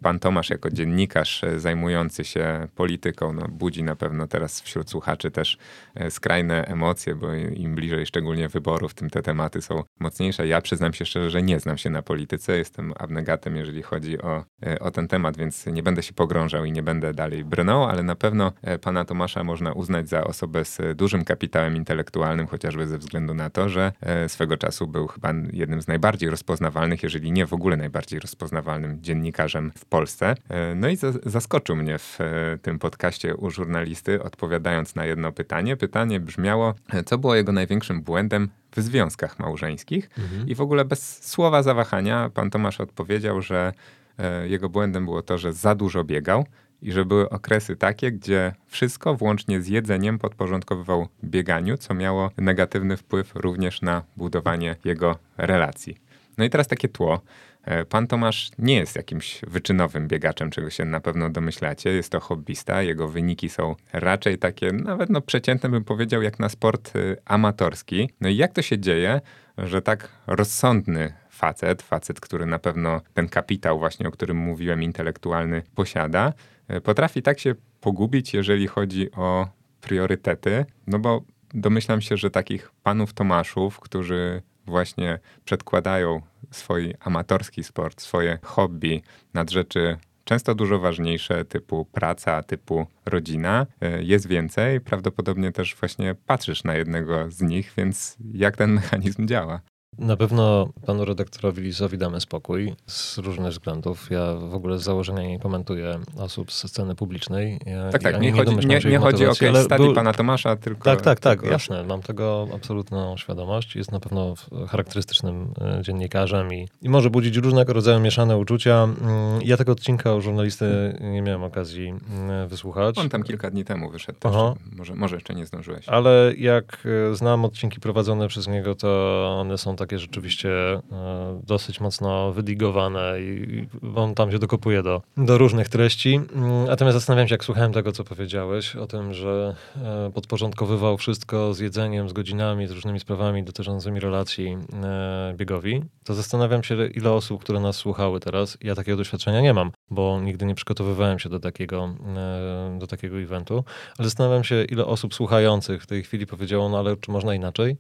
pan Tomasz jako dziennikarz zajmujący się polityką no, budzi na pewno teraz wśród słuchaczy słuchaczy też e, skrajne emocje, bo im bliżej szczególnie wyborów, tym te tematy są mocniejsze. Ja przyznam się szczerze, że nie znam się na polityce, jestem abnegatem, jeżeli chodzi o, e, o ten temat, więc nie będę się pogrążał i nie będę dalej brnął, ale na pewno e, pana Tomasza można uznać za osobę z dużym kapitałem intelektualnym, chociażby ze względu na to, że swego czasu był chyba jednym z najbardziej rozpoznawalnych, jeżeli nie w ogóle najbardziej rozpoznawalnym dziennikarzem w Polsce. No i zaskoczył mnie w tym podcaście u żurnalisty, odpowiadając na jedno pytanie. Pytanie brzmiało, co było jego największym błędem w związkach małżeńskich. Mhm. I w ogóle bez słowa zawahania pan Tomasz odpowiedział, że e, jego błędem było to, że za dużo biegał i że były okresy takie, gdzie wszystko, włącznie z jedzeniem, podporządkowywał bieganiu, co miało negatywny wpływ również na budowanie jego relacji. No i teraz takie tło. E, pan Tomasz nie jest jakimś wyczynowym biegaczem, czego się na pewno domyślacie. Jest to hobbysta. Jego wyniki są raczej takie, nawet no przeciętne bym powiedział, jak na sport y, amatorski. No i jak to się dzieje, że tak rozsądny facet, facet, który na pewno ten kapitał właśnie, o którym mówiłem, intelektualny posiada, y, potrafi tak się pogubić, jeżeli chodzi o priorytety, no bo domyślam się, że takich panów Tomaszów, którzy właśnie przedkładają swój amatorski sport, swoje hobby nad rzeczy często dużo ważniejsze, typu praca, typu rodzina, e, jest więcej. Prawdopodobnie też właśnie patrzysz na jednego z nich, więc jak ten mechanizm działa? Na pewno panu redaktorowi Lizowi damy spokój z różnych względów. Ja w ogóle z założenia nie komentuję osób z sceny publicznej. Ja, tak, tak, nie, nie, chodzi, nie, nie chodzi o case study był... pana Tomasza, tylko... Tak, tak, tak, jasne. Mam tego absolutną świadomość. Jest na pewno charakterystycznym e, dziennikarzem i, i może budzić różnego rodzaju mieszane uczucia. Mm, ja tego odcinka u żurnalisty nie miałem okazji mm, wysłuchać. On tam kilka dni temu wyszedł też. Może, może jeszcze nie zdążyłeś. Ale jak e, znam odcinki prowadzone przez niego, to one są takie rzeczywiście e, dosyć mocno wydigowane i on tam się dokopuje do, do różnych treści. Mm, natomiast zastanawiam się, jak słuchałem tego, co powiedziałeś, o tym, że e, podporządkowywał wszystko z jedzeniem, z godzinami, z różnymi sprawami dotyczącymi relacji e, biegowi, to zastanawiam się, ile osób, które nas słuchały teraz, ja takiego doświadczenia nie mam, bo nigdy nie przygotowywałem się do takiego, do takiego eventu, ale zastanawiam się, ile osób słuchających w tej chwili powiedziało, no ale czy można inaczej?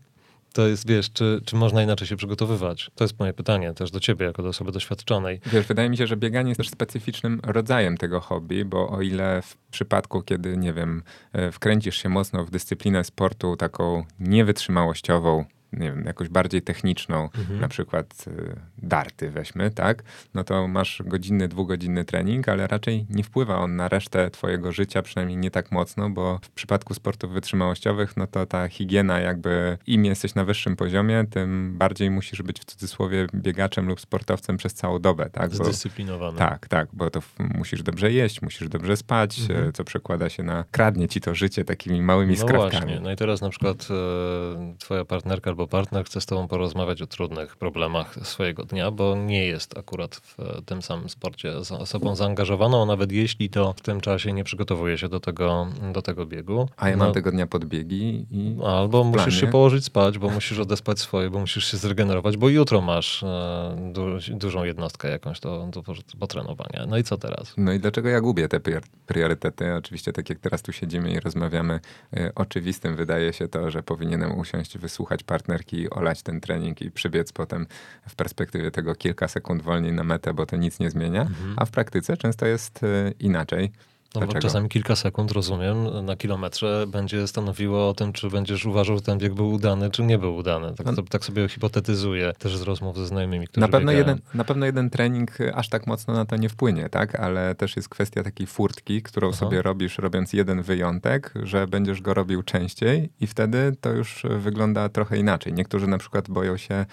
To jest, wiesz, czy, czy można inaczej się przygotowywać? To jest moje pytanie też do ciebie, jako do osoby doświadczonej. Wiesz, wydaje mi się, że bieganie jest też specyficznym rodzajem tego hobby, bo o ile w przypadku, kiedy, nie wiem, e, wkręcisz się mocno w dyscyplinę sportu taką niewytrzymałościową, nie wiem, jakoś bardziej techniczną, mhm. na przykład y, darty weźmy, tak? No to masz godzinny, dwugodzinny trening, ale raczej nie wpływa on na resztę twojego życia, przynajmniej nie tak mocno, bo w przypadku sportów wytrzymałościowych, no to ta higiena jakby im jesteś na wyższym poziomie, tym bardziej musisz być w cudzysłowie biegaczem lub sportowcem przez całą dobę, tak? Zdyscyplinowany. Tak, tak, bo to musisz dobrze jeść, musisz dobrze spać, mhm. co przekłada się na, kradnie ci to życie takimi małymi no skrawkami. Właśnie. No i teraz na przykład e, twoja partnerka albo partner chce z tobą porozmawiać o trudnych problemach swojego dnia, bo nie jest akurat w tym samym sporcie osobą zaangażowaną, nawet jeśli to w tym czasie nie przygotowuje się do tego, do tego biegu. A ja no, mam tego dnia podbiegi i Albo musisz się położyć spać, bo musisz odespać swoje, bo musisz się zregenerować, bo jutro masz e, du dużą jednostkę jakąś do, do potrenowania. No i co teraz? No i dlaczego ja gubię te priorytety? Oczywiście tak jak teraz tu siedzimy i rozmawiamy, y, oczywistym wydaje się to, że powinienem usiąść, wysłuchać partnerki olać ten trening i przybiec potem w perspektywie tego kilka sekund wolniej na metę, bo to nic nie zmienia, mhm. a w praktyce często jest y, inaczej. No bo czasami kilka sekund, rozumiem, na kilometrze będzie stanowiło o tym, czy będziesz uważał, że ten bieg był udany, czy nie był udany. Tak, no. tak sobie hipotetyzuję też z rozmów ze znajomymi, którzy na pewno, jeden, na pewno jeden trening aż tak mocno na to nie wpłynie, tak? Ale też jest kwestia takiej furtki, którą Aha. sobie robisz, robiąc jeden wyjątek, że będziesz go robił częściej i wtedy to już wygląda trochę inaczej. Niektórzy na przykład boją się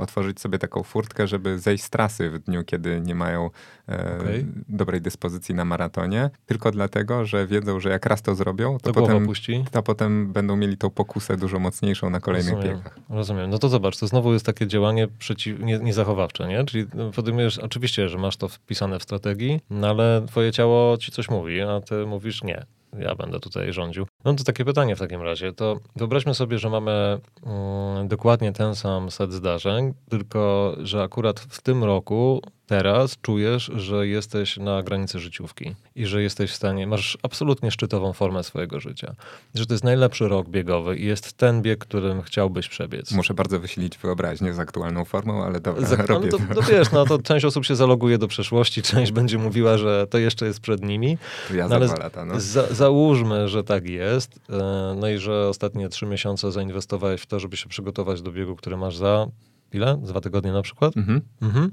otworzyć sobie taką furtkę, żeby zejść z trasy w dniu, kiedy nie mają e, okay. dobrej dyspozycji na maratonie, tylko dlatego, że wiedzą, że jak raz to zrobią, to, to potem, to potem będą mieli tą pokusę dużo mocniejszą na kolejnych Rozumiem. biegach. Rozumiem. No to zobacz, to znowu jest takie działanie przeciw, nie, niezachowawcze, nie? Czyli podejmujesz, oczywiście, że masz to wpisane w strategii, no ale twoje ciało ci coś mówi, a ty mówisz nie ja będę tutaj rządził. No to takie pytanie w takim razie. To wyobraźmy sobie, że mamy mm, dokładnie ten sam set zdarzeń, tylko że akurat w tym roku teraz czujesz, że jesteś na granicy życiówki i że jesteś w stanie, masz absolutnie szczytową formę swojego życia. Że to jest najlepszy rok biegowy i jest ten bieg, którym chciałbyś przebiec. Muszę bardzo wysilić wyobraźnię z aktualną formą, ale dobra, Zak- robię no to, to wiesz, no to część osób się zaloguje do przeszłości, część będzie mówiła, że to jeszcze jest przed nimi. Ja no, ale lata, no. za, załóżmy, że tak jest, e, no i że ostatnie trzy miesiące zainwestowałeś w to, żeby się przygotować do biegu, który masz za ile? Dwa tygodnie na przykład? Mhm. Mhm.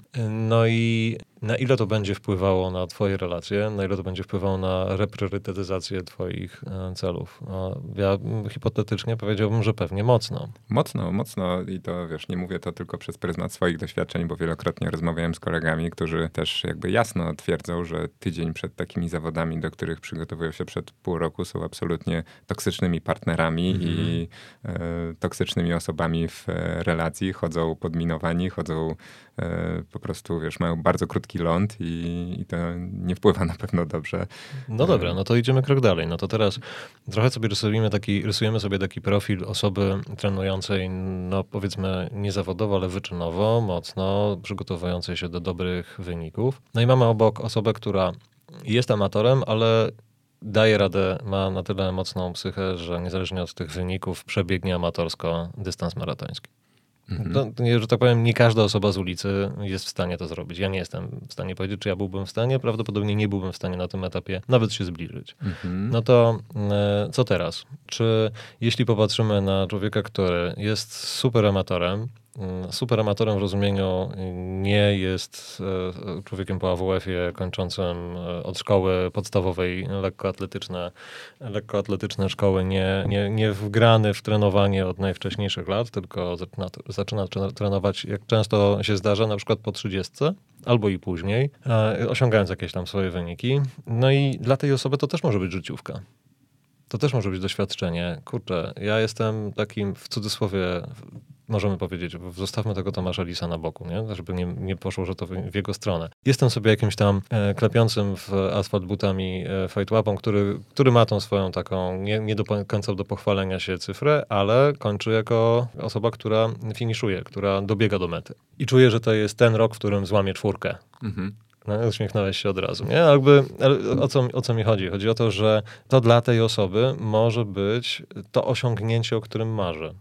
No i Na ile to będzie wpływało na twoje relacje, na ile to będzie wpływało na repriorytetyzację twoich e, celów? Ja hipotetycznie powiedziałbym, że pewnie mocno. Mocno, mocno i to wiesz, nie mówię to tylko przez pryzmat swoich doświadczeń, bo wielokrotnie rozmawiałem z kolegami, którzy też jakby jasno twierdzą, że tydzień przed takimi zawodami, do których przygotowują się przed pół roku, są absolutnie toksycznymi partnerami mm -hmm. i e, toksycznymi osobami w e, relacji, chodzą podminowani, chodzą po prostu, wiesz, mają bardzo krótki ląd i, i, to nie wpływa na pewno dobrze. No dobra, no to idziemy krok dalej. No to teraz trochę sobie rysujemy taki, rysujemy sobie taki profil osoby trenującej, no powiedzmy niezawodowo, ale wyczynowo, mocno, przygotowującej się do dobrych wyników. No i mamy obok osobę, która jest amatorem, ale daje radę, ma na tyle mocną psychę, że niezależnie od tych wyników przebiegnie amatorsko dystans maratoński. Mhm. To, że tak powiem, nie każda osoba z ulicy jest w stanie to zrobić. Ja nie jestem w stanie powiedzieć, czy ja byłbym w stanie. Prawdopodobnie nie byłbym w stanie na tym etapie nawet się zbliżyć. Mhm. No to e, co teraz? Czy jeśli popatrzymy na człowieka, który jest super amatorem, super amatorem w rozumieniu nie jest e, człowiekiem po AWF-ie kończącym e, od szkoły podstawowej lekkoatletyczne, lekkoatletyczne szkoły, nie, nie, nie wgrany w trenowanie od najwcześniejszych lat, tylko zaczyna, zaczyna trenować, jak często się zdarza, na przykład po 30 albo i później, e, osiągając jakieś tam swoje wyniki. No i dla tej osoby to też może być życiówka to też może być doświadczenie. Kurczę, ja jestem takim w cudzysłowie możemy powiedzieć, zostawmy tego Tomasza Lisa na boku, nie? żeby nie, nie poszło, że to w jego stronę. Jestem sobie jakimś tam e, klepiącym w asfalt butami e, fightłapą, który, który ma tą swoją taką, nie, nie do końca do pochwalenia się cyfrę, ale kończy jako osoba, która finiszuje, która dobiega do mety. I czuję, że to jest ten rok, w którym złamie czwórkę. Mhm. No, uśmiechnąłeś się od razu, nie? Jakby, o, co, o co mi chodzi? Chodzi o to, że to dla tej osoby może być to osiągnięcie, o którym marzy.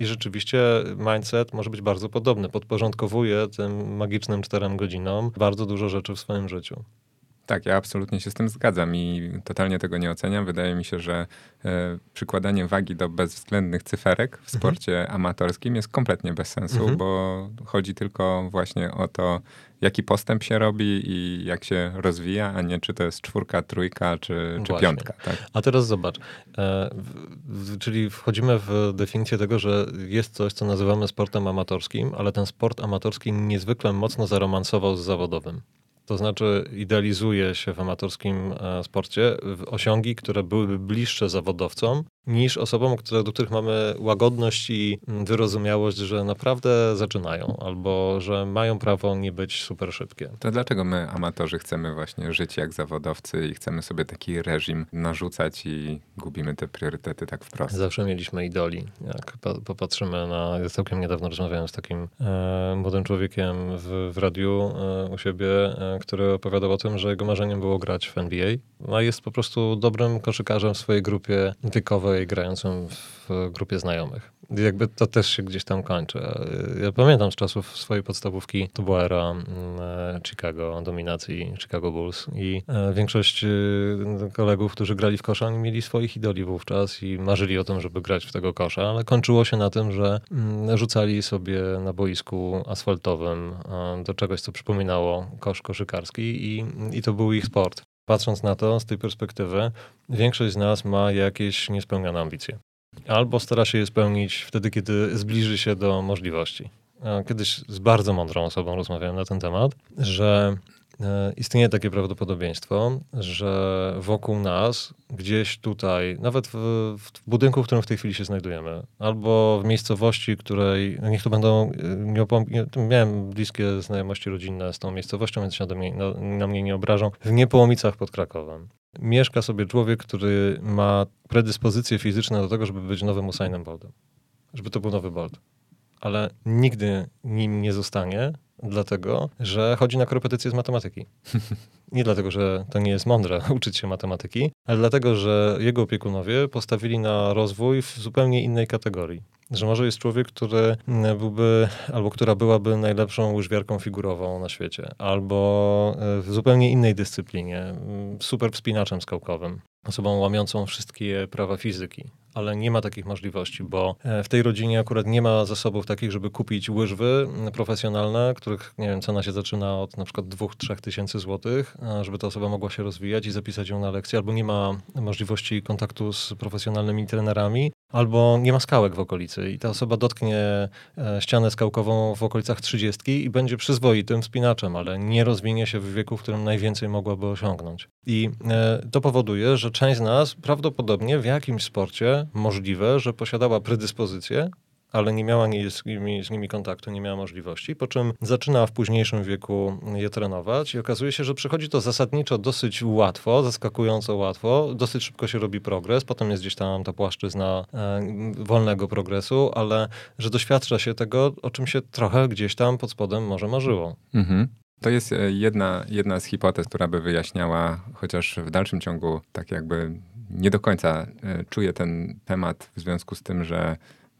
I rzeczywiście mindset może być bardzo podobny. Podporządkowuje tym magicznym czterem godzinom bardzo dużo rzeczy w swoim życiu. Tak, ja absolutnie się z tym zgadzam i totalnie tego nie oceniam. Wydaje mi się, że e, przykładanie wagi do bezwzględnych cyferek w mhm. sporcie mhm. amatorskim jest kompletnie bez sensu, mhm. bo chodzi tylko właśnie o to, jaki postęp się robi i jak się rozwija, a nie czy to jest czwórka, trójka czy, czy piątka. Tak? A teraz zobacz, e, w, czyli wchodzimy w definicję tego, że jest coś, co nazywamy sportem amatorskim, ale ten sport amatorski niezwykle mocno zaromansował z zawodowym. To znaczy idealizuje się w amatorskim e, sporcie osiągi, które byłyby bliższe zawodowcom niż osobom, które, do których mamy łagodność i wyrozumiałość, że naprawdę zaczynają albo że mają prawo nie być super szybkie. To dlaczego my, amatorzy, chcemy właśnie żyć jak zawodowcy i chcemy sobie taki reżim narzucać i gubimy te priorytety tak wprost? Zawsze mieliśmy idoli. Jak popatrzymy na... Ja całkiem niedawno rozmawiałem z takim e, młodym człowiekiem w, w radiu e, u siebie, e, który opowiadał o tym, że jego marzeniem było grać w NBA. A jest po prostu dobrym koszykarzem w swojej grupie wiekowej grającą w grupie znajomych. Jakby to też się gdzieś tam kończy. Ja pamiętam z czasów swojej podstawówki, to była era mm, Chicago, dominacji Chicago Bulls i e, większość y, kolegów, którzy grali w kosza, mieli swoich idoli wówczas i marzyli o tym, żeby grać w tego kosza, ale kończyło się na tym, że mm, rzucali sobie na boisku asfaltowym do czegoś, co przypominało kosz koszykarski i, i to był ich sport. Patrząc na to z tej perspektywy, większość z nas ma jakieś niespełnione ambicje. Albo stara się je spełnić wtedy, kiedy zbliży się do możliwości. Kiedyś z bardzo mądrą osobą rozmawiałem na ten temat, że istnieje takie prawdopodobieństwo, że wokół nas, gdzieś tutaj, nawet w, w, budynku, w którym w tej chwili się znajdujemy, albo w miejscowości, której, niech to będą, e, nie opom- miałem bliskie znajomości rodzinne z tą miejscowością, więc się na, mnie, na, na mnie nie obrażą, w Niepołomicach pod Krakowem. Mieszka sobie człowiek, który ma predyspozycje fizyczne do tego, żeby być nowym Usainem Boltem. Żeby to był nowy Bolt. Ale nigdy nim nie zostanie, dlatego, że chodzi na korepetycje z matematyki. Nie dlatego, że to nie jest mądre uczyć się matematyki, ale dlatego, że jego opiekunowie postawili na rozwój w zupełnie innej kategorii. Że może jest człowiek, który byłby, albo która byłaby najlepszą łyżwiarką figurową na świecie, albo e, w zupełnie innej dyscyplinie, super wspinaczem skałkowym, osobą łamiącą wszystkie prawa fizyki, ale nie ma takich możliwości, bo e, w tej rodzinie akurat nie ma zasobów takich, żeby kupić łyżwy profesjonalne, których, nie wiem, cena się zaczyna od na przykład 2-3 tysięcy złotych, żeby ta osoba mogła się rozwijać i zapisać ją na lekcję, albo nie ma możliwości kontaktu z profesjonalnymi trenerami, albo nie ma skałek w okolicy i ta osoba dotknie e, ścianę skałkową w okolicach 30 i będzie przyzwoitym wspinaczem, ale nie rozwinie się w wieku, w którym najwięcej mogłaby osiągnąć. I e, to powoduje, że część z nas prawdopodobnie w jakimś sporcie możliwe, że posiadała predyspozycję, ale nie miała nie, z, nimi, z nimi kontaktu, nie miała możliwości, po czym zaczyna w późniejszym wieku je trenować i okazuje się, że przychodzi to zasadniczo dosyć łatwo, zaskakująco łatwo, dosyć szybko się robi progres, potem jest gdzieś tam ta płaszczyzna e, wolnego progresu, ale że doświadcza się tego, o czym się trochę gdzieś tam pod spodem może marzyło. Mhm. To jest e, jedna, jedna z hipotez, która by wyjaśniała, chociaż w dalszym ciągu tak jakby nie do końca e, czuję ten temat w związku z tym, że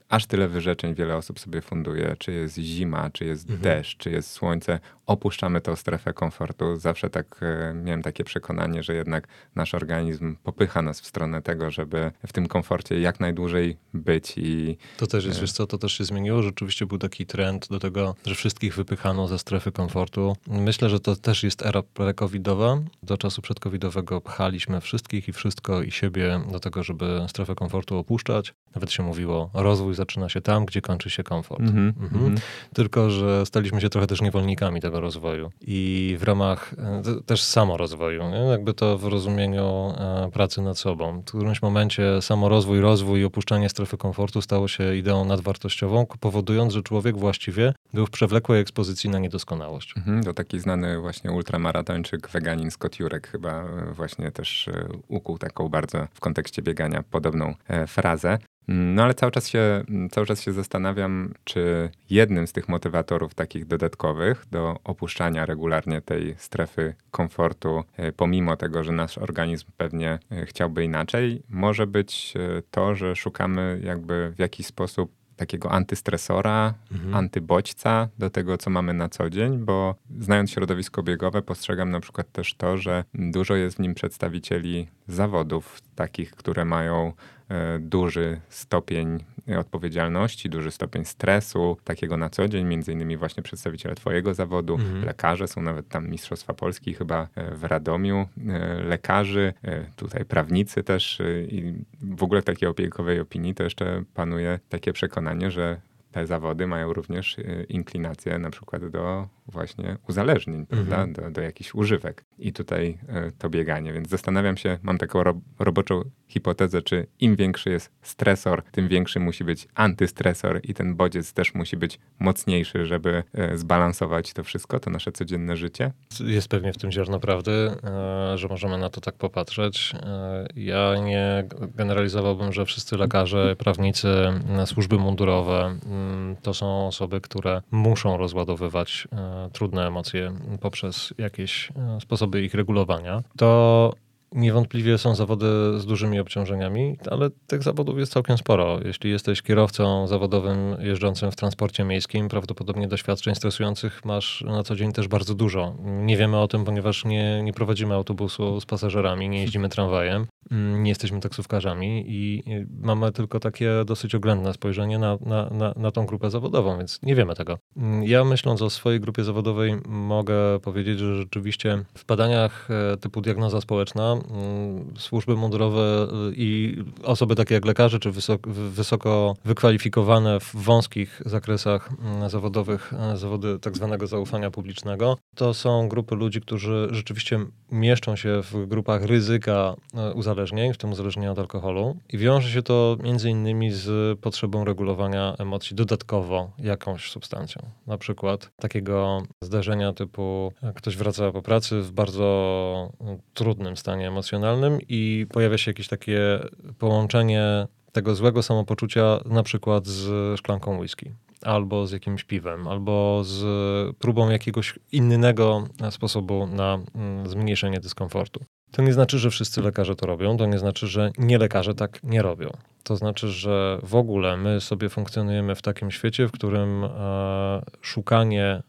aż tyle wyrzeczeń wiele osób sobie funduje, czy jest zima, czy jest mhm. deszcz, czy jest słońce, opuszczamy tę strefę komfortu. Zawsze tak e, miałem takie przekonanie, że jednak nasz organizm popycha nas w stronę tego, żeby w tym komforcie jak najdłużej być i... To też jest, e, wiesz co, to też się zmieniło. Rzeczywiście był taki trend do tego, że wszystkich wypychano ze strefy komfortu. Myślę, że to też jest era pre-covidowa. Do czasu przedcovidowego pchaliśmy wszystkich i wszystko i siebie do tego, żeby strefę komfortu opuszczać. Nawet się mówiło, rozwój zaczyna się tam, gdzie kończy się komfort. Mm -hmm, mhm. Mm -hmm. Tylko, że staliśmy się trochę też niewolnikami tego rozwoju i w ramach e, też samorozwoju, nie? jakby to w rozumieniu e, pracy nad sobą. W którymś momencie samorozwój, rozwój i opuszczanie strefy komfortu stało się ideą nadwartościową, powodując, że człowiek właściwie był w przewlekłej ekspozycji na niedoskonałość. Mhm, to taki znany właśnie ultramaratończyk, weganin Scott Jurek chyba e, właśnie też ukuł taką bardzo w kontekście biegania podobną frazę. No ale cały czas, się, cały czas się zastanawiam, czy jednym z tych motywatorów takich dodatkowych do opuszczania regularnie tej strefy komfortu, e, pomimo tego, że nasz organizm pewnie e, chciałby inaczej, może być e, to, że szukamy jakby w jakiś sposób takiego antystresora, mhm. antybodźca do tego, co mamy na co dzień, bo znając środowisko biegowe, postrzegam na przykład też to, że dużo jest w nim przedstawicieli zawodów, takich, które mają duży stopień odpowiedzialności, duży stopień stresu, takiego na co dzień, między innymi właśnie przedstawiciele twojego zawodu, mhm. lekarze, są nawet tam Mistrzostwa Polski chyba e, w Radomiu, e, lekarzy, tutaj prawnicy też i w ogóle w takiej opiekowej opinii to jeszcze panuje takie przekonanie, że te zawody mają również inklinację na przykład do właśnie uzależnień, prawda, mhm. do, do jakichś używek. I tutaj to bieganie, więc zastanawiam się, mam taką ro roboczą hipotezę, czy im większy jest stresor, tym większy musi być antystresor i ten bodziec też musi być mocniejszy, żeby e, zbalansować to wszystko, to nasze codzienne życie? Jest pewnie w tym ziarno prawdy, e, że możemy na to tak popatrzeć. Ja nie generalizowałbym, że wszyscy lekarze, prawnicy, służby mundurowe mm, to są osoby, które muszą rozładowywać trudne emocje poprzez jakieś sposoby ich regulowania. To Niewątpliwie są zawody z dużymi obciążeniami, ale tych zawodów jest całkiem sporo. Jeśli jesteś kierowcą zawodowym jeżdżącym w transporcie miejskim, prawdopodobnie doświadczeń stresujących masz na co dzień też bardzo dużo. Nie wiemy o tym, ponieważ nie, nie prowadzimy autobusu z pasażerami, nie jeździmy tramwajem, mm, nie jesteśmy taksówkarzami i mamy tylko takie dosyć oględne spojrzenie na, na, na, na tą grupę zawodową, więc nie wiemy tego. Mm, ja myśląc o swojej grupie zawodowej mogę powiedzieć, że rzeczywiście w badaniach e, typu diagnoza społeczna służby mundurowe y, i osoby takie jak lekarze, czy wysoko, wysoko wykwalifikowane w wąskich zakresach mm, zawodowych, zawody tak zwanego zaufania publicznego, to są grupy ludzi, którzy rzeczywiście mieszczą się w grupach ryzyka uzależnień, w tym uzależnienia od alkoholu i wiąże się to między innymi z potrzebą regulowania emocji dodatkowo jakąś substancją. Na przykład takiego zdarzenia typu ktoś wraca po pracy w bardzo trudnym stanie emocjonalnym i pojawia się jakieś takie połączenie tego złego samopoczucia na przykład z szklanką whisky albo z jakimś piwem, albo z próbą jakiegoś innego sposobu na mm, zmniejszenie dyskomfortu. To nie znaczy, że wszyscy lekarze to robią, to nie znaczy, że nie lekarze tak nie robią. To znaczy, że w ogóle my sobie funkcjonujemy w takim świecie, w którym e, szukanie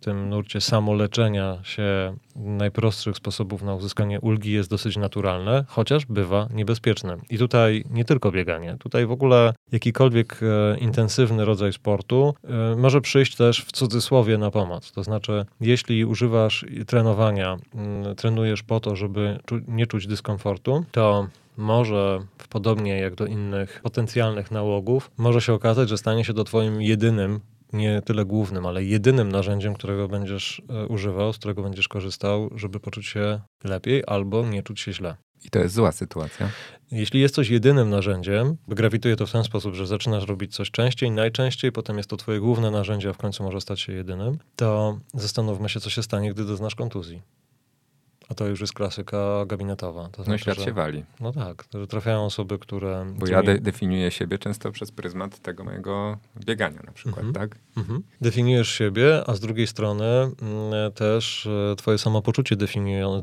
tym nurcie samoleczenia się najprostszych sposobów na uzyskanie ulgi jest dosyć naturalne, chociaż bywa niebezpieczne. I tutaj nie tylko bieganie, tutaj w ogóle jakikolwiek e, intensywny rodzaj sportu e, może przyjść też w cudzysłowie na pomoc. To znaczy, jeśli używasz trenowania, m, mm, trenujesz po to, żeby czu nie czuć dyskomfortu, to może podobnie jak do innych potencjalnych nałogów, może się okazać, że stanie się to twoim jedynym nie tyle głównym, ale jedynym narzędziem, którego będziesz e, używał, z którego będziesz korzystał, żeby poczuć się lepiej albo nie czuć się źle. I to jest zła sytuacja. Jeśli jest coś jedynym narzędziem, grawituje to w ten sposób, że zaczynasz robić coś częściej, najczęściej, potem jest to twoje główne narzędzie, a w końcu może stać się jedynym, to zastanówmy się, co się stanie, gdy doznasz kontuzji. A to już jest klasyka gabinetowa. To no znaczy, świat że, się wali. No tak, że trafiają osoby, które... Bo ja de definiuję siebie często przez pryzmat tego mojego biegania na przykład, mhm. tak? Mhm. Definiujesz siebie, a z drugiej strony mm, też e, twoje samopoczucie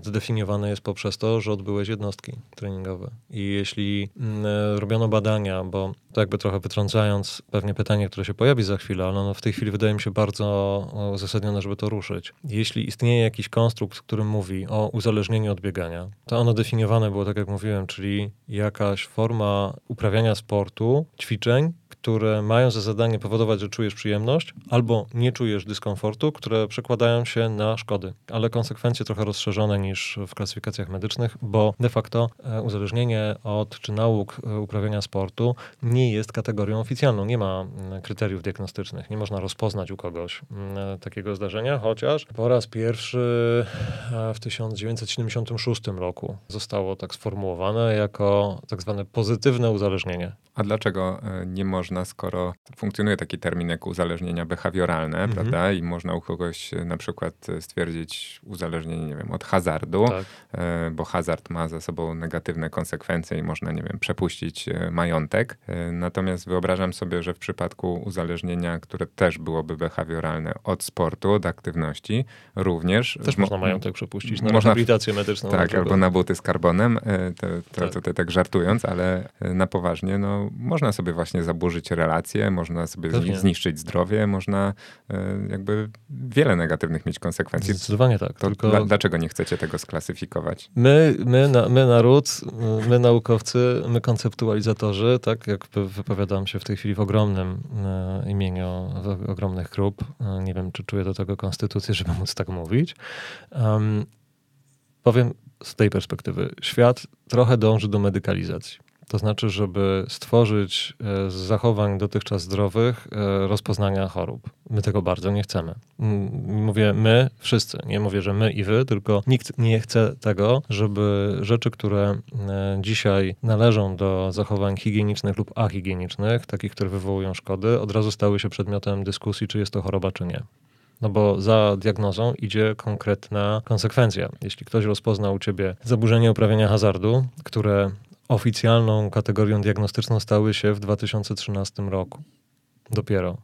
zdefiniowane jest poprzez to, że odbyłeś jednostki treningowe. I jeśli mm, e, robiono badania, bo to jakby trochę wytrącając pewnie pytanie, które się pojawi za chwilę, ale w tej chwili wydaje mi się bardzo uzasadnione, żeby to ruszyć. Jeśli istnieje jakiś konstrukt, który mówi o uzależnienie od biegania, to ono definiowane było, tak jak mówiłem, czyli jakaś forma uprawiania sportu, ćwiczeń, które mają za zadanie powodować, że czujesz przyjemność, albo nie czujesz dyskomfortu, które przekładają się na szkody, ale konsekwencje trochę rozszerzone niż w klasyfikacjach medycznych, bo de facto e, uzależnienie od czy nauk e, uprawiania sportu nie jest kategorią oficjalną. Nie ma mm, kryteriów diagnostycznych, nie można rozpoznać u kogoś mm, e, takiego zdarzenia, chociaż po raz pierwszy w 1976 roku zostało tak sformułowane jako tak zwane pozytywne uzależnienie. A dlaczego nie można skoro funkcjonuje taki termin jak uzależnienia behawioralne, mhm. prawda? I można u kogoś e, na przykład e, stwierdzić uzależnienie, nie wiem, od hazardu, tak. E, bo hazard ma za sobą negatywne konsekwencje i można, nie wiem, przepuścić majątek. Natomiast wyobrażam sobie, że w przypadku uzależnienia, które też byłoby behawioralne od sportu, od aktywności, również. Też można majątek przepuścić na można, rehabilitację medyczną. Tak, albo na buty z karbonem, to, to tak. tutaj tak żartując, ale na poważnie, no, można sobie właśnie zaburzyć relacje, można sobie Pewnie. zniszczyć zdrowie, można e, jakby wiele negatywnych mieć konsekwencji. Zdecydowanie tak. To tylko... Dlaczego nie chcecie tego sklasyfikować? My, my, na, my naród, my naukowcy, my konceptualizatorzy, tak jak wypowiadam się w tej chwili w ogromnym e, imieniu w ogromnych grup, e, nie wiem, czy czuję do tego konstytucję, żeby móc tak mówić, um, powiem z tej perspektywy, świat trochę dąży do medykalizacji. To znaczy, żeby stworzyć e, z zachowań dotychczas zdrowych e, rozpoznania chorób. My tego bardzo nie chcemy. Mówię my, wszyscy. Nie mówię, że my i wy, tylko nikt nie chce tego, żeby rzeczy, które e, dzisiaj należą do zachowań higienicznych lub ahigienicznych, takich, które wywołują szkody, od razu stały się przedmiotem dyskusji, czy jest to choroba, czy nie. No bo za diagnozą idzie konkretna konsekwencja. Jeśli ktoś rozpozna u ciebie zaburzenie uprawiania hazardu, które oficjalną kategorią diagnostyczną stały się w 2013 roku. Dopiero.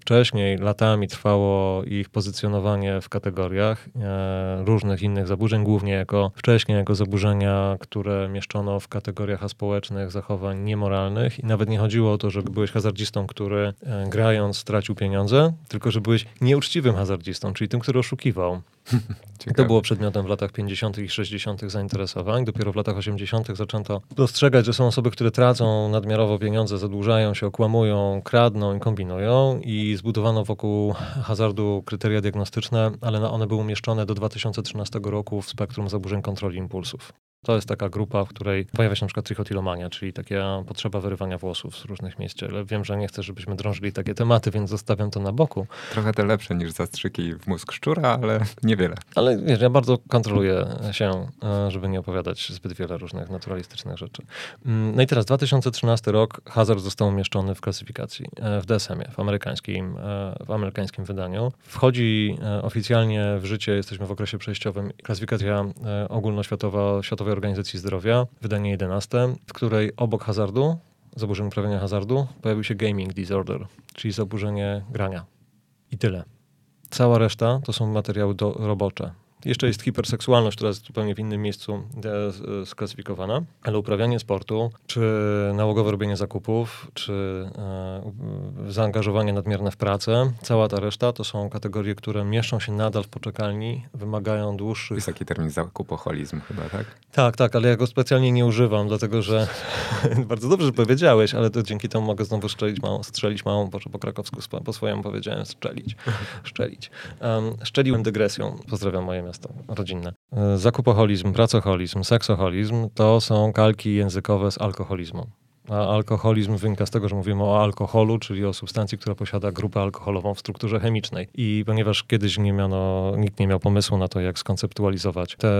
Wcześniej latami trwało ich pozycjonowanie w kategoriach e, różnych innych zaburzeń, głównie jako wcześniej jako zaburzenia, które mieszczono w kategoriach aspołecznych zachowań niemoralnych i nawet nie chodziło o to, że byłeś hazardzistą, który e, grając stracił pieniądze, tylko że byłeś nieuczciwym hazardzistą, czyli tym, który oszukiwał. To było przedmiotem w latach 50. i 60. zainteresowań. Dopiero w latach 80. zaczęto dostrzegać, że są osoby, które tracą nadmiarowo pieniądze, zadłużają się, okłamują, kradną i kombinują. I zbudowano wokół hazardu kryteria diagnostyczne, ale one były umieszczone do 2013 roku w spektrum zaburzeń kontroli impulsów. To jest taka grupa, w której pojawia się na przykład trichotillomania, czyli taka potrzeba wyrywania włosów z różnych miejsc Ale Wiem, że nie chcę, żebyśmy drążyli takie tematy, więc zostawiam to na boku. Trochę te lepsze niż zastrzyki w mózg szczura, ale niewiele. Ale wiesz, ja bardzo kontroluję się, e, żeby nie opowiadać zbyt wiele różnych naturalistycznych rzeczy. Mm, no i teraz 2013 rok, hazard został umieszczony w klasyfikacji e, w DSM-ie, w amerykańskim, e, w amerykańskim wydaniu. Wchodzi oficjalnie w życie, jesteśmy w okresie przejściowym, klasyfikacja ogólnoświatowa, światowej Organizacji Zdrowia, wydanie 11, w której obok hazardu, zaburzeń uprawiania hazardu, pojawił się gaming disorder, czyli zaburzenie grania. I tyle. Cała reszta to są materiały do, robocze. Jeszcze jest hiperseksualność, która jest zupełnie w innym miejscu e, sklasyfikowana, ale uprawianie sportu, czy nałogowe robienie zakupów, czy e, zaangażowanie nadmierne w pracę, cała ta reszta to są kategorie, które mieszczą się nadal w poczekalni, wymagają dłuższych... Jest taki termin zakupoholizm chyba, tak? Tak, tak, ale ja go specjalnie nie używam, dlatego że bardzo dobrze, że powiedziałeś, ale to dzięki temu mogę znowu strzelić małą, strzelić małą, po, po krakowsku po swojemu powiedziałem strzelić, szczelić. Um, szczeliłem dygresją, pozdrawiam moje miasto rodzinne. E, zakupoholizm, pracoholizm, seksoholizm to są kalki językowe z alkoholizmu. A alkoholizm wynika z tego, że mówimy o alkoholu, czyli o substancji, która posiada grupę alkoholową w strukturze chemicznej. I ponieważ kiedyś nie miano, nikt nie miał pomysłu na to, jak skonceptualizować te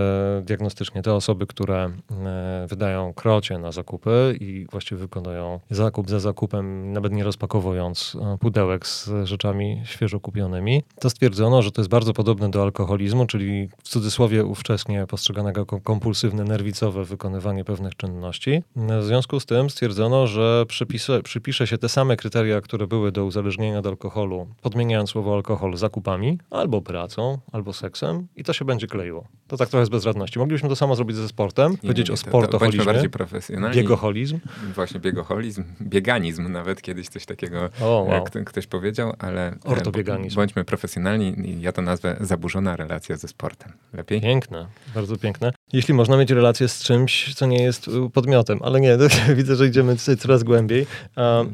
diagnostycznie te osoby, które e, wydają krocie na zakupy i właściwie wykonują zakup za zakupem, nawet nie rozpakowując e, pudełek z rzeczami świeżo kupionymi, to stwierdzono, że to jest bardzo podobne do alkoholizmu, czyli w cudzysłowie ówcześnie postrzeganego kompulsywne, nerwicowe wykonywanie pewnych czynności. W związku z tym stwierdzono, stwierdzono, że przypisze, przypisze się te same kryteria, które były do uzależnienia od alkoholu, podmieniając słowo alkohol zakupami, albo pracą, albo seksem i to się będzie kleiło. To tak trochę z bezradności. Moglibyśmy to samo zrobić ze sportem, nie, powiedzieć nie, o sportoholizmie. bardziej profesjonalni. Biegoholizm. Właśnie biegoholizm, bieganizm nawet kiedyś coś takiego o, wow. jak ktoś powiedział, ale e, Ortobieganizm. bądźmy profesjonalni. Ja to nazwę zaburzona relacja ze sportem. Lepiej? Piękne, bardzo piękne. Jeśli można mieć relację z czymś, co nie jest podmiotem, ale nie, widzę, że idziemy tutaj coraz głębiej.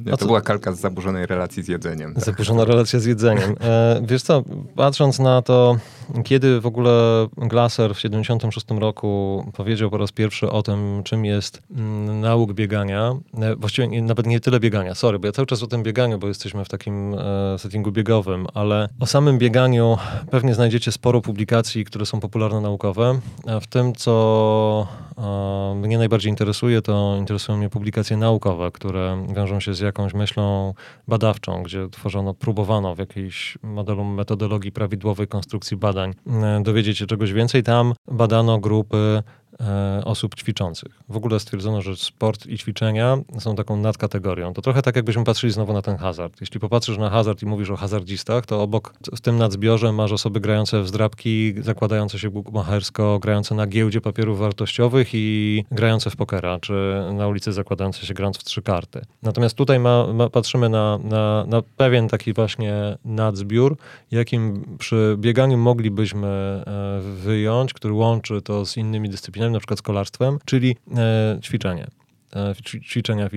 Ja, to co... była kalka z zaburzonej relacji z jedzeniem. Tak? Zaburzona relacja z jedzeniem. E, wiesz co, patrząc na to, kiedy w ogóle Glasser w 76 roku powiedział po raz pierwszy o tym, czym jest mm, nauk biegania, e, właściwie nie, nawet nie tyle biegania, sorry, bo ja cały czas o tym bieganiu, bo jesteśmy w takim e, settingu biegowym, ale o samym bieganiu pewnie znajdziecie sporo publikacji, które są popularne naukowe. W tym, co mnie najbardziej interesuje, to interesują mnie publikacje naukowe, które wiążą się z jakąś myślą badawczą, gdzie tworzono, próbowano w jakiejś modelu metodologii prawidłowej konstrukcji badań e, dowiedzieć się czegoś więcej. Tam badano grupy E, osób ćwiczących. W ogóle stwierdzono, że sport i ćwiczenia są taką nadkategorią. To trochę tak, jakbyśmy patrzyli znowu na ten hazard. Jeśli popatrzysz na hazard i mówisz o hazardzistach, to obok w tym nadzbiorze masz osoby grające w zdrabki, zakładające się bukmachersko, grające na giełdzie papierów wartościowych i grające w pokera, czy na ulicy zakładające się grając w trzy karty. Natomiast tutaj ma, ma, patrzymy na, na, na pewien taki właśnie nadzbiór, jakim przy bieganiu moglibyśmy e, wyjąć, który łączy to z innymi dyscyplinami, na przykład z kolarstwem, czyli e, ćwiczenie e, ćwiczenia,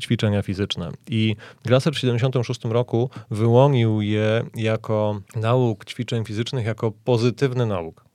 ćwiczenia fizyczne. I Glasser w 1976 roku wyłonił je jako nauk ćwiczeń fizycznych, jako pozytywny nauk.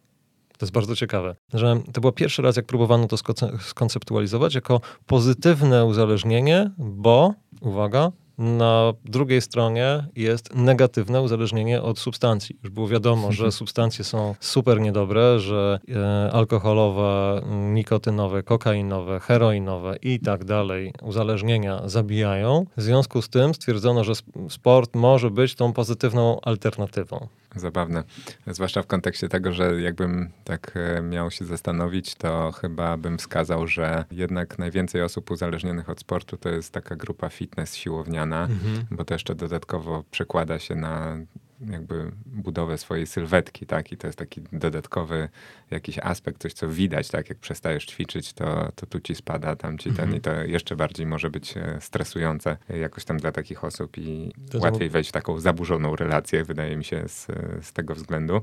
To jest bardzo ciekawe, że to był pierwszy raz, jak próbowano to skonceptualizować jako pozytywne uzależnienie, bo, uwaga, na drugiej stronie jest negatywne uzależnienie od substancji. Już było wiadomo, że substancje są super niedobre, że e, alkoholowe, nikotynowe, kokainowe, heroinowe i tak dalej uzależnienia zabijają. W związku z tym stwierdzono, że sport może być tą pozytywną alternatywą zabawne. Zwłaszcza w kontekście tego, że jakbym tak e, miał się zastanowić, to chyba bym wskazał, że jednak najwięcej osób uzależnionych od sportu to jest taka grupa fitness siłowniana, mhm. bo to jeszcze dodatkowo przekłada się na jakby budowę swojej sylwetki, tak? I to jest taki dodatkowy jakiś aspekt, coś co widać, tak? Jak przestajesz ćwiczyć, to, to tu ci spada, tam ci ten mhm. i to jeszcze bardziej może być e, stresujące jakoś tam dla takich osób i to łatwiej wejść w taką zaburzoną relację, wydaje mi się, z, z tego względu.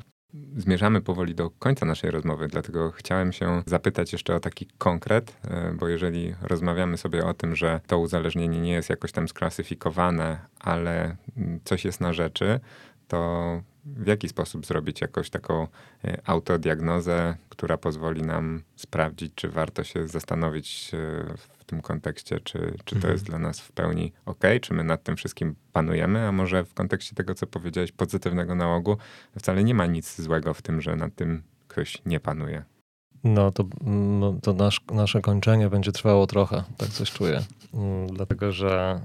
Zmierzamy powoli do końca naszej rozmowy, dlatego chciałem się zapytać jeszcze o taki konkret, e, bo jeżeli rozmawiamy sobie o tym, że to uzależnienie nie jest jakoś tam sklasyfikowane, ale mm, coś jest na rzeczy, to w jaki sposób zrobić jakąś taką e, autodiagnozę, która pozwoli nam sprawdzić, czy warto się zastanowić e, w tym kontekście, czy, czy to mhm. jest dla nas w pełni ok, czy my nad tym wszystkim panujemy, a może w kontekście tego, co powiedziałeś, pozytywnego nałogu, wcale nie ma nic złego w tym, że nad tym ktoś nie panuje. No to, no, to nasz, nasze kończenie będzie trwało trochę, tak coś czuję. Mm, dlatego, że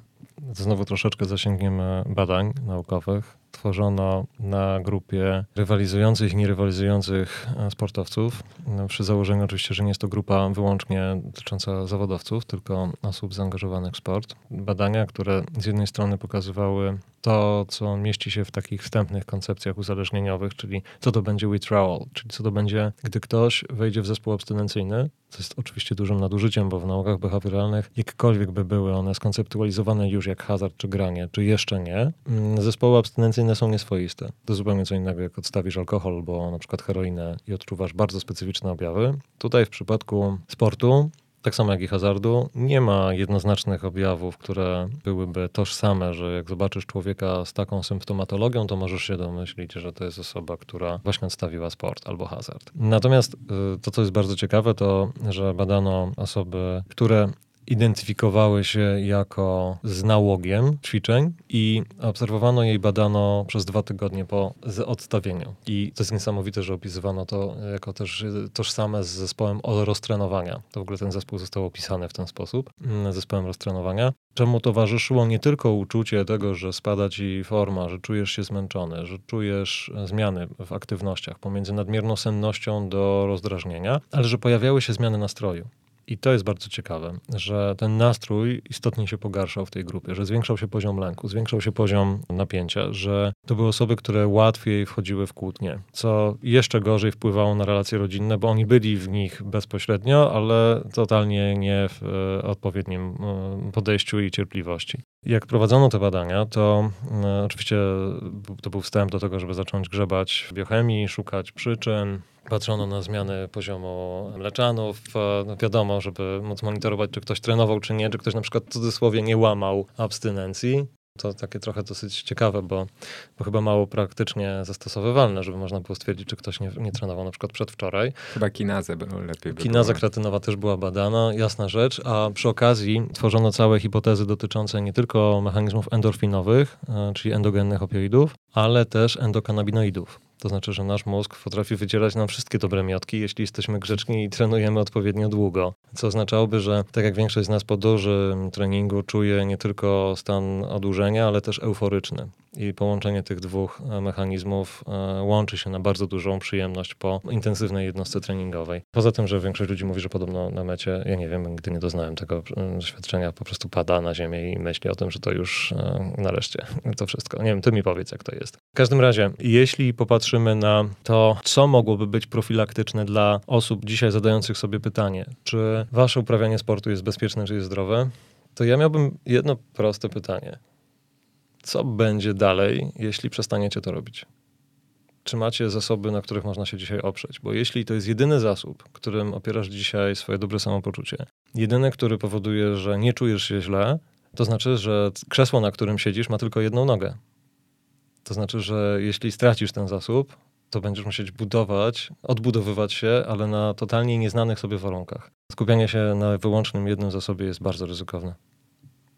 znowu troszeczkę zasięgniemy badań naukowych, tworzono na grupie rywalizujących i nierywalizujących e, sportowców. No, przy założeniu oczywiście, że nie jest to grupa wyłącznie dotycząca zawodowców, tylko osób zaangażowanych w sport. Badania, które z jednej strony pokazywały to, co mieści się w takich wstępnych koncepcjach uzależnieniowych, czyli co to będzie withdrawal, czyli co to będzie, gdy ktoś wejdzie w zespół abstynencyjny, co jest oczywiście dużym nadużyciem, bo w naukach behawioralnych, jakkolwiek by były one skonceptualizowane już jak hazard czy granie, czy jeszcze nie, mm, zespoły abstynencyjne są nieswoiste. To zupełnie co innego, jak odstawisz alkohol albo na przykład heroinę i odczuwasz bardzo specyficzne objawy. Tutaj w przypadku sportu tak samo jak i hazardu, nie ma jednoznacznych objawów, które byłyby tożsame, że jak zobaczysz człowieka z taką symptomatologią, to możesz się domyślić, że to jest osoba, która właśnie odstawiła sport albo hazard. Natomiast y, to, co jest bardzo ciekawe, to, że badano osoby, które identyfikowały się jako z nałogiem ćwiczeń i obserwowano jej, badano przez dwa tygodnie po odstawieniu. I to jest niesamowite, że opisywano to jako też tożsame z zespołem roztrenowania. To w ogóle ten zespół został opisany w ten sposób, mm, zespołem roztrenowania. Czemu towarzyszyło nie tylko uczucie tego, że spada ci forma, że czujesz się zmęczony, że czujesz zmiany w aktywnościach pomiędzy nadmierną sennością do rozdrażnienia, ale że pojawiały się zmiany nastroju. I to jest bardzo ciekawe, że ten nastrój istotnie się pogarszał w tej grupie, że zwiększał się poziom lęku, zwiększał się poziom napięcia, że to były osoby, które łatwiej wchodziły w kłótnie, co jeszcze gorzej wpływało na relacje rodzinne, bo oni byli w nich bezpośrednio, ale totalnie nie w e, odpowiednim e, podejściu i cierpliwości. Jak prowadzono te badania, to e, oczywiście to był wstęp do tego, żeby zacząć grzebać w biochemii, szukać przyczyn, Patrzono na zmiany poziomu mleczanów. No wiadomo, żeby móc monitorować, czy ktoś trenował, czy nie, czy ktoś na przykład w cudzysłowie nie łamał abstynencji. To takie trochę dosyć ciekawe, bo, bo chyba mało praktycznie zastosowywalne, żeby można było stwierdzić, czy ktoś nie, nie trenował na przykład przedwczoraj. Chyba kinazę było lepiej. By Kinaza było. kretynowa też była badana, jasna rzecz, a przy okazji tworzono całe hipotezy dotyczące nie tylko mechanizmów endorfinowych, e, czyli endogennych opioidów, ale też endokanabinoidów. To znaczy, że nasz mózg potrafi wydzielać nam wszystkie dobre miotki, jeśli jesteśmy grzeczni i trenujemy odpowiednio długo. Co oznaczałoby, że tak jak większość z nas po dużym treningu czuje nie tylko stan odurzenia, ale też euforyczny. I połączenie tych dwóch e, mechanizmów e, łączy się na bardzo dużą przyjemność po intensywnej jednostce treningowej. Poza tym, że większość ludzi mówi, że podobno na mecie, ja nie wiem, nigdy nie doznałem tego e, doświadczenia, po prostu pada na ziemię i myśli o tym, że to już nareszcie to wszystko. Nie wiem, ty mi powiedz, jak to jest. W każdym razie, jeśli popatrzymy na to, co mogłoby być profilaktyczne dla osób dzisiaj zadających sobie pytanie, czy wasze uprawianie sportu jest bezpieczne, czy jest zdrowe, to ja miałbym jedno proste pytanie co będzie dalej, jeśli przestaniecie to robić? Czy macie zasoby, na których można się dzisiaj oprzeć? Bo jeśli to jest jedyny zasób, którym opierasz dzisiaj swoje dobre samopoczucie, jedyny, który powoduje, że nie czujesz się źle, to znaczy, że krzesło, na którym siedzisz, ma tylko jedną nogę. To znaczy, że jeśli stracisz ten zasób, to będziesz musieć budować, odbudowywać się, ale na totalnie nieznanych sobie warunkach. Skupianie się na wyłącznym jednym zasobie jest bardzo ryzykowne.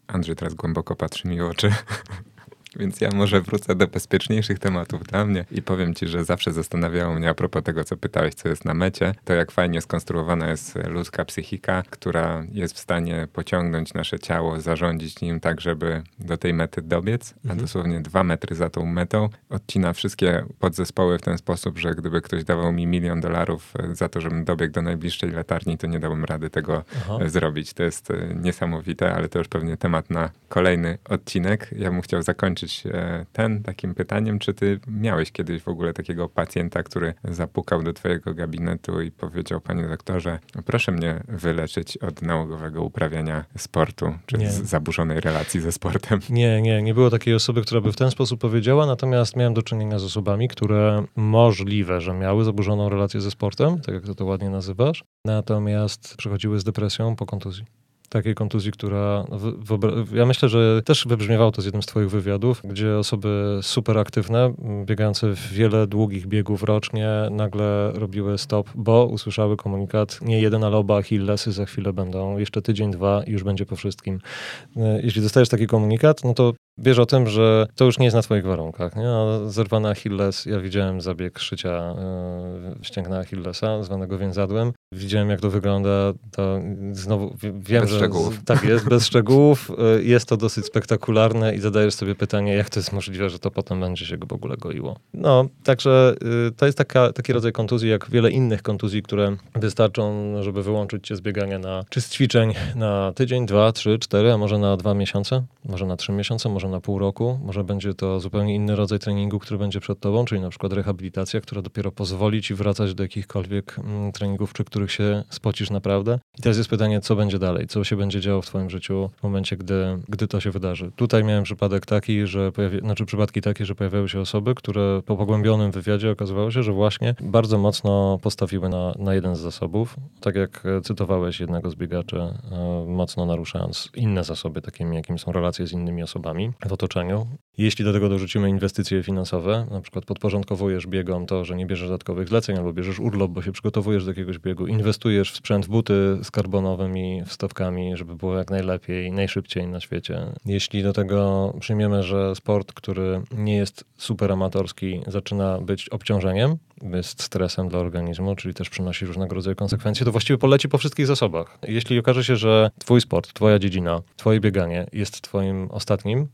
Andrzej teraz głęboko patrzy mi w oczy. Więc ja może wrócę do bezpieczniejszych tematów dla mnie i powiem ci, że zawsze zastanawiało mnie a propos tego, co pytałeś, co jest na mecie, to jak fajnie skonstruowana jest ludzka psychika, która jest w stanie pociągnąć nasze ciało, zarządzić nim tak, żeby do tej mety dobiec, a mhm. dosłownie dwa metry za tą metą odcina wszystkie podzespoły w ten sposób, że gdyby ktoś dawał mi milion dolarów e, za to, żebym dobiegł do najbliższej latarni, to nie dałbym rady tego Aha. E, zrobić. To jest e, niesamowite, ale to już pewnie temat na kolejny odcinek. Ja bym chciał zakończyć zakończyć e, ten takim pytaniem, czy ty miałeś kiedyś w ogóle takiego pacjenta, który zapukał do twojego gabinetu i powiedział, panie doktorze, proszę mnie wyleczyć od nałogowego uprawiania sportu, czy nie. zaburzonej relacji ze sportem? Nie, nie, nie było takiej osoby, która by w ten sposób powiedziała, natomiast miałem do czynienia z osobami, które możliwe, że miały zaburzoną relację ze sportem, tak jak to, to ładnie nazywasz, natomiast przychodziły z depresją po kontuzji takiej kontuzji, która. ja myślę, że też wybrzmiewało to z jednym z Twoich wywiadów, gdzie osoby super aktywne, biegające w wiele długich biegów rocznie, nagle robiły stop, bo usłyszały komunikat: nie jeden, ale oba Achillesy za chwilę będą, jeszcze tydzień, dwa i już będzie po wszystkim. E, jeśli dostajesz taki komunikat, no to wiesz o tym, że to już nie jest na twoich warunkach. Nie? Zerwany Achilles, ja widziałem zabieg szycia yy, ścięgna Achillesa, zwanego więzadłem. Widziałem, jak to wygląda. To znowu wiem, bez że szczegółów. tak jest, bez szczegółów. Yy, jest to dosyć spektakularne i zadajesz sobie pytanie, jak to jest możliwe, że to potem będzie się go w ogóle goiło. No, także yy, to jest taka, taki rodzaj kontuzji, jak wiele innych kontuzji, które wystarczą, żeby wyłączyć cię z biegania na, czy z ćwiczeń na tydzień, dwa, trzy, cztery, a może na dwa miesiące, może na trzy miesiące, może na pół roku, może będzie to zupełnie inny rodzaj treningu, który będzie przed tobą, czyli na przykład rehabilitacja, która dopiero pozwoli ci wracać do jakichkolwiek mm, treningów, przy których się spocisz naprawdę. I teraz jest pytanie, co będzie dalej, co się będzie działo w twoim życiu w momencie, gdy, gdy to się wydarzy. Tutaj miałem przypadek taki, że pojawi, znaczy przypadki takie, że pojawiały się osoby, które po pogłębionym wywiadzie okazywało się, że właśnie bardzo mocno postawiły na, na jeden z zasobów. Tak jak cytowałeś jednego z biegaczy, e, mocno naruszając inne zasoby, takimi jakimi są relacje z innymi osobami w otoczeniu. Jeśli do tego dorzucimy inwestycje finansowe, na przykład podporządkowujesz biegom to, że nie bierzesz dodatkowych zleceń albo bierzesz urlop, bo się przygotowujesz do jakiegoś biegu, inwestujesz w sprzęt, w buty z karbonowymi wstawkami, żeby było jak najlepiej, najszybciej na świecie. Jeśli do tego przyjmiemy, że sport, który nie jest super amatorski, zaczyna być obciążeniem, jest stresem dla organizmu, czyli też przynosi różnego rodzaju konsekwencje, to właściwie poleci po wszystkich zasobach. Jeśli okaże się, że twój sport, twoja dziedzina, twoje bieganie jest twoim ostatnim,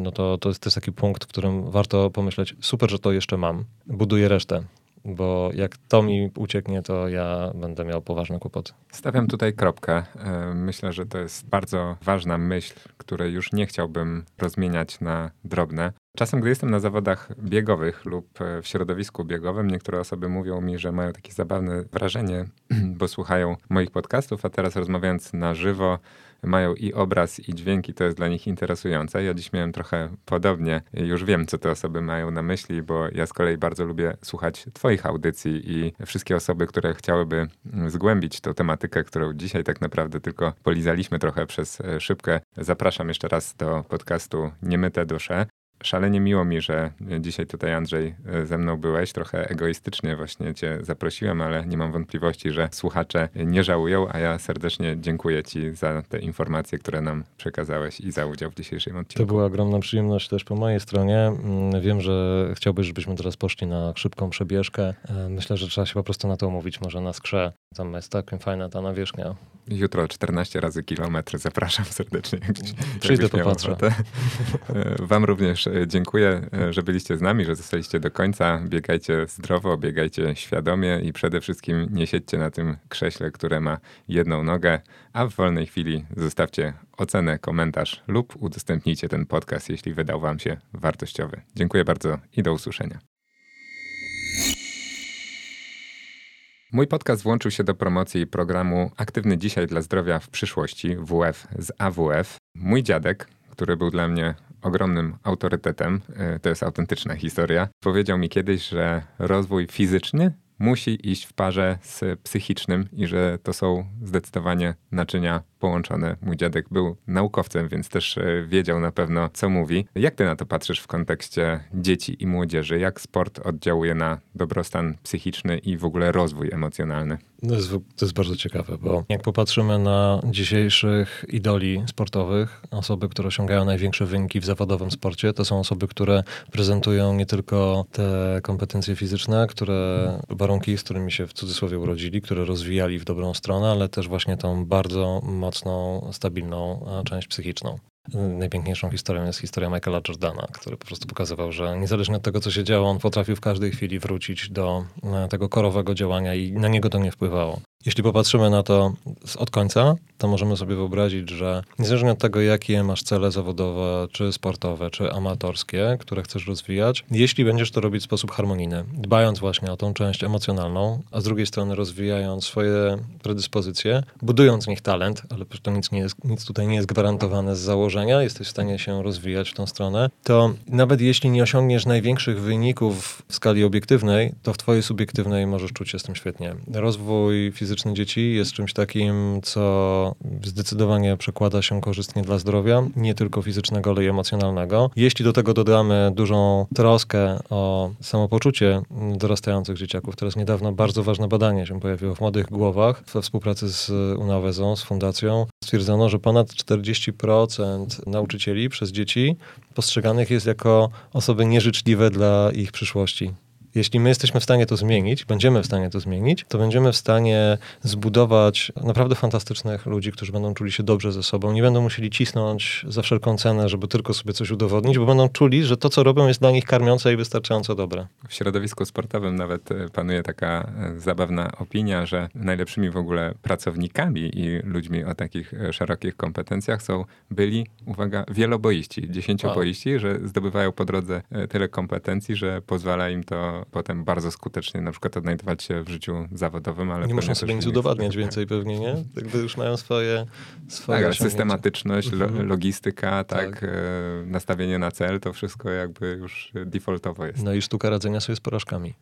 no to to jest też taki punkt, w którym warto pomyśleć, super, że to jeszcze mam, buduję resztę, bo jak to mi ucieknie, to ja będę miał poważne kłopoty. Stawiam tutaj kropkę. E, Myślę, że to jest bardzo ważna myśl, której już nie chciałbym rozmieniać na drobne. Czasem, gdy jestem na zawodach biegowych lub e, w środowisku biegowym, niektóre osoby mówią mi, że mają takie zabawne wrażenie, bo słuchają moich podcastów, a teraz rozmawiając na żywo, mają i obraz, i dźwięki, to jest dla nich interesujące. Ja dziś miałem trochę podobnie. Już wiem, co te osoby mają na myśli, bo ja z kolei bardzo lubię słuchać Twoich audycji i wszystkie osoby, które chciałyby mm, zgłębić tę tematykę, którą dzisiaj tak naprawdę tylko polizaliśmy trochę przez e, szybkę. Zapraszam jeszcze raz do podcastu Niemyte Dusze. Szalenie miło mi, że dzisiaj tutaj Andrzej ze mną byłeś. Trochę egoistycznie właśnie cię zaprosiłem, ale nie mam wątpliwości, że słuchacze nie żałują, a ja serdecznie dziękuję ci za te informacje, które nam przekazałeś i za udział w dzisiejszym To odcinku. była ogromna przyjemność też po mojej stronie. Mm, Wiem, że chciałbyś, żebyśmy teraz poszli na szybką przebieżkę. E, Myślę, że trzeba się po prostu na to umówić, może na skrze. Tam jest tak fajna ta nawierzchnia. Jutro 14 razy kilometr. Zapraszam serdecznie. Przyjdę, popatrzę. E, Wam również dziękuję, e, że byliście z nami, że zostaliście do końca. Biegajcie zdrowo, biegajcie świadomie i przede wszystkim nie siedźcie na tym krześle, które ma jedną nogę, a w wolnej chwili zostawcie ocenę, komentarz lub udostępnijcie ten podcast, jeśli wydał Wam się wartościowy. Dziękuję bardzo i do usłyszenia. Mój podcast włączył się do promocji programu Aktywny Dzisiaj dla Zdrowia w przyszłości WF z AWF. Mój dziadek, który był dla mnie ogromnym autorytetem, e, to jest autentyczna historia, powiedział mi kiedyś, że rozwój fizyczny musi iść w parze z psychicznym i że to są zdecydowanie naczynia połączone. Mój dziadek był naukowcem, więc też e, wiedział na pewno, co mówi. Jak ty na to patrzysz w kontekście dzieci i młodzieży? Jak sport oddziałuje na dobrostan psychiczny i w ogóle rozwój emocjonalny? To jest, to jest bardzo ciekawe, bo jak popatrzymy na dzisiejszych idoli sportowych, osoby, które osiągają największe wyniki w zawodowym sporcie, to są osoby, które prezentują nie tylko te kompetencje fizyczne, które warunki, z którymi się w cudzysłowie urodzili, które rozwijali w dobrą stronę, ale też właśnie tą bardzo mocną, stabilną e, część psychiczną. Najpiękniejszą historią jest historia Michaela Jordana, który po prostu pokazywał, że niezależnie od tego, co się działo, on potrafił w każdej chwili wrócić do e, tego korowego działania i na niego to nie wpływało. Jeśli popatrzymy na to od końca, to możemy sobie wyobrazić, że niezależnie od tego, jakie masz cele zawodowe, czy sportowe, czy amatorskie, które chcesz rozwijać, jeśli będziesz to robić w sposób harmonijny, dbając właśnie o tą część emocjonalną, a z drugiej strony rozwijając swoje predyspozycje, budując w nich talent, ale to nic, nie jest, nic tutaj nie jest gwarantowane z założenia, jesteś w stanie się rozwijać w tą stronę, to nawet jeśli nie osiągniesz największych wyników w skali obiektywnej, to w twojej subiektywnej możesz czuć się z tym świetnie. Rozwój fizyczny dzieci jest czymś takim, co zdecydowanie przekłada się korzystnie dla zdrowia, nie tylko fizycznego, ale i emocjonalnego. Jeśli do tego dodamy dużą troskę o samopoczucie dorastających dzieciaków, teraz niedawno bardzo ważne badanie się pojawiło w młodych głowach we współpracy z Unawezą, z fundacją. stwierdzono, że ponad 40% nauczycieli przez dzieci postrzeganych jest jako osoby nieżyczliwe dla ich przyszłości. Jeśli my jesteśmy w stanie to zmienić, będziemy w stanie to zmienić, to będziemy w stanie zbudować naprawdę fantastycznych ludzi, którzy będą czuli się dobrze ze sobą, nie będą musieli cisnąć za wszelką cenę, żeby tylko sobie coś udowodnić, bo będą czuli, że to, co robią, jest dla nich karmiące i wystarczająco dobre. W środowisku sportowym nawet e, panuje taka e, zabawna opinia, że najlepszymi w ogóle pracownikami i ludźmi o takich e, szerokich kompetencjach są byli, uwaga, wieloboiści, dziesięcioboiści, wow. że zdobywają po drodze tyle kompetencji, że pozwala im to potem bardzo skutecznie na przykład odnajdować się w życiu zawodowym, ale nie muszą sobie nic udowadniać więcej pewnie, nie? Jakby już mają swoje, swoje tak, systematyczność, lo, mhm. logistyka, tak, tak. E, nastawienie na cel, to wszystko jakby już defaultowo jest. No i sztuka radzenia sobie z porażkami.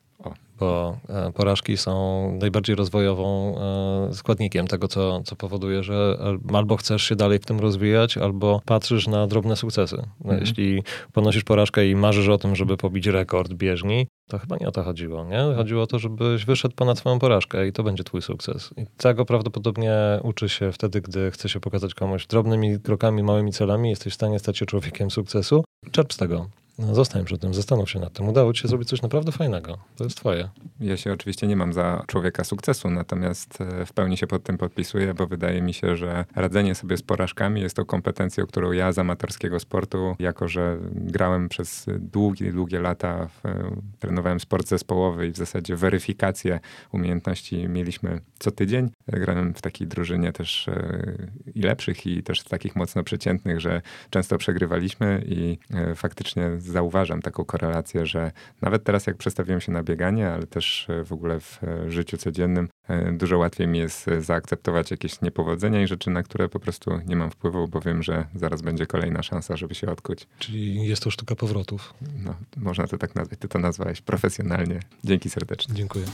Bo e, porażki są najbardziej rozwojową e, składnikiem tego, co, co powoduje, że albo chcesz się dalej w tym rozwijać, albo patrzysz na drobne sukcesy. No, mhm. Jeśli ponosisz porażkę i marzysz o tym, żeby pobić rekord bieżni, to chyba nie o to chodziło, nie? Chodziło o to, żebyś wyszedł ponad swoją porażkę i to będzie twój sukces. I tego prawdopodobnie uczy się wtedy, gdy chce się pokazać komuś drobnymi krokami, małymi celami, jesteś w stanie stać się człowiekiem sukcesu. Czerp z tego. No, zostań przy tym, zastanów się nad tym. Udało ci się zrobić coś naprawdę fajnego. To jest twoje. Ja się oczywiście nie mam za człowieka sukcesu, natomiast e, w pełni się pod tym podpisuję, bo wydaje mi się, że radzenie sobie z porażkami jest tą kompetencją, którą ja z amatorskiego sportu, jako że grałem przez długie, długie lata, w, e, trenowałem sport zespołowy i w zasadzie weryfikację umiejętności mieliśmy co tydzień. Grałem w takiej drużynie też e, i lepszych, i też takich mocno przeciętnych, że często przegrywaliśmy i faktycznie zauważam taką korelację, że nawet teraz jak przestawiłem się na bieganie, ale też e, w ogóle w e, życiu codziennym, e, dużo łatwiej mi jest zaakceptować jakieś niepowodzenia i rzeczy, na które po prostu nie mam wpływu, bo wiem, że zaraz będzie kolejna szansa, żeby się odkuć. Czyli jest to sztuka powrotów. No, można to tak nazwać. Ty to nazwałeś profesjonalnie. Dzięki serdecznie. Dziękuję.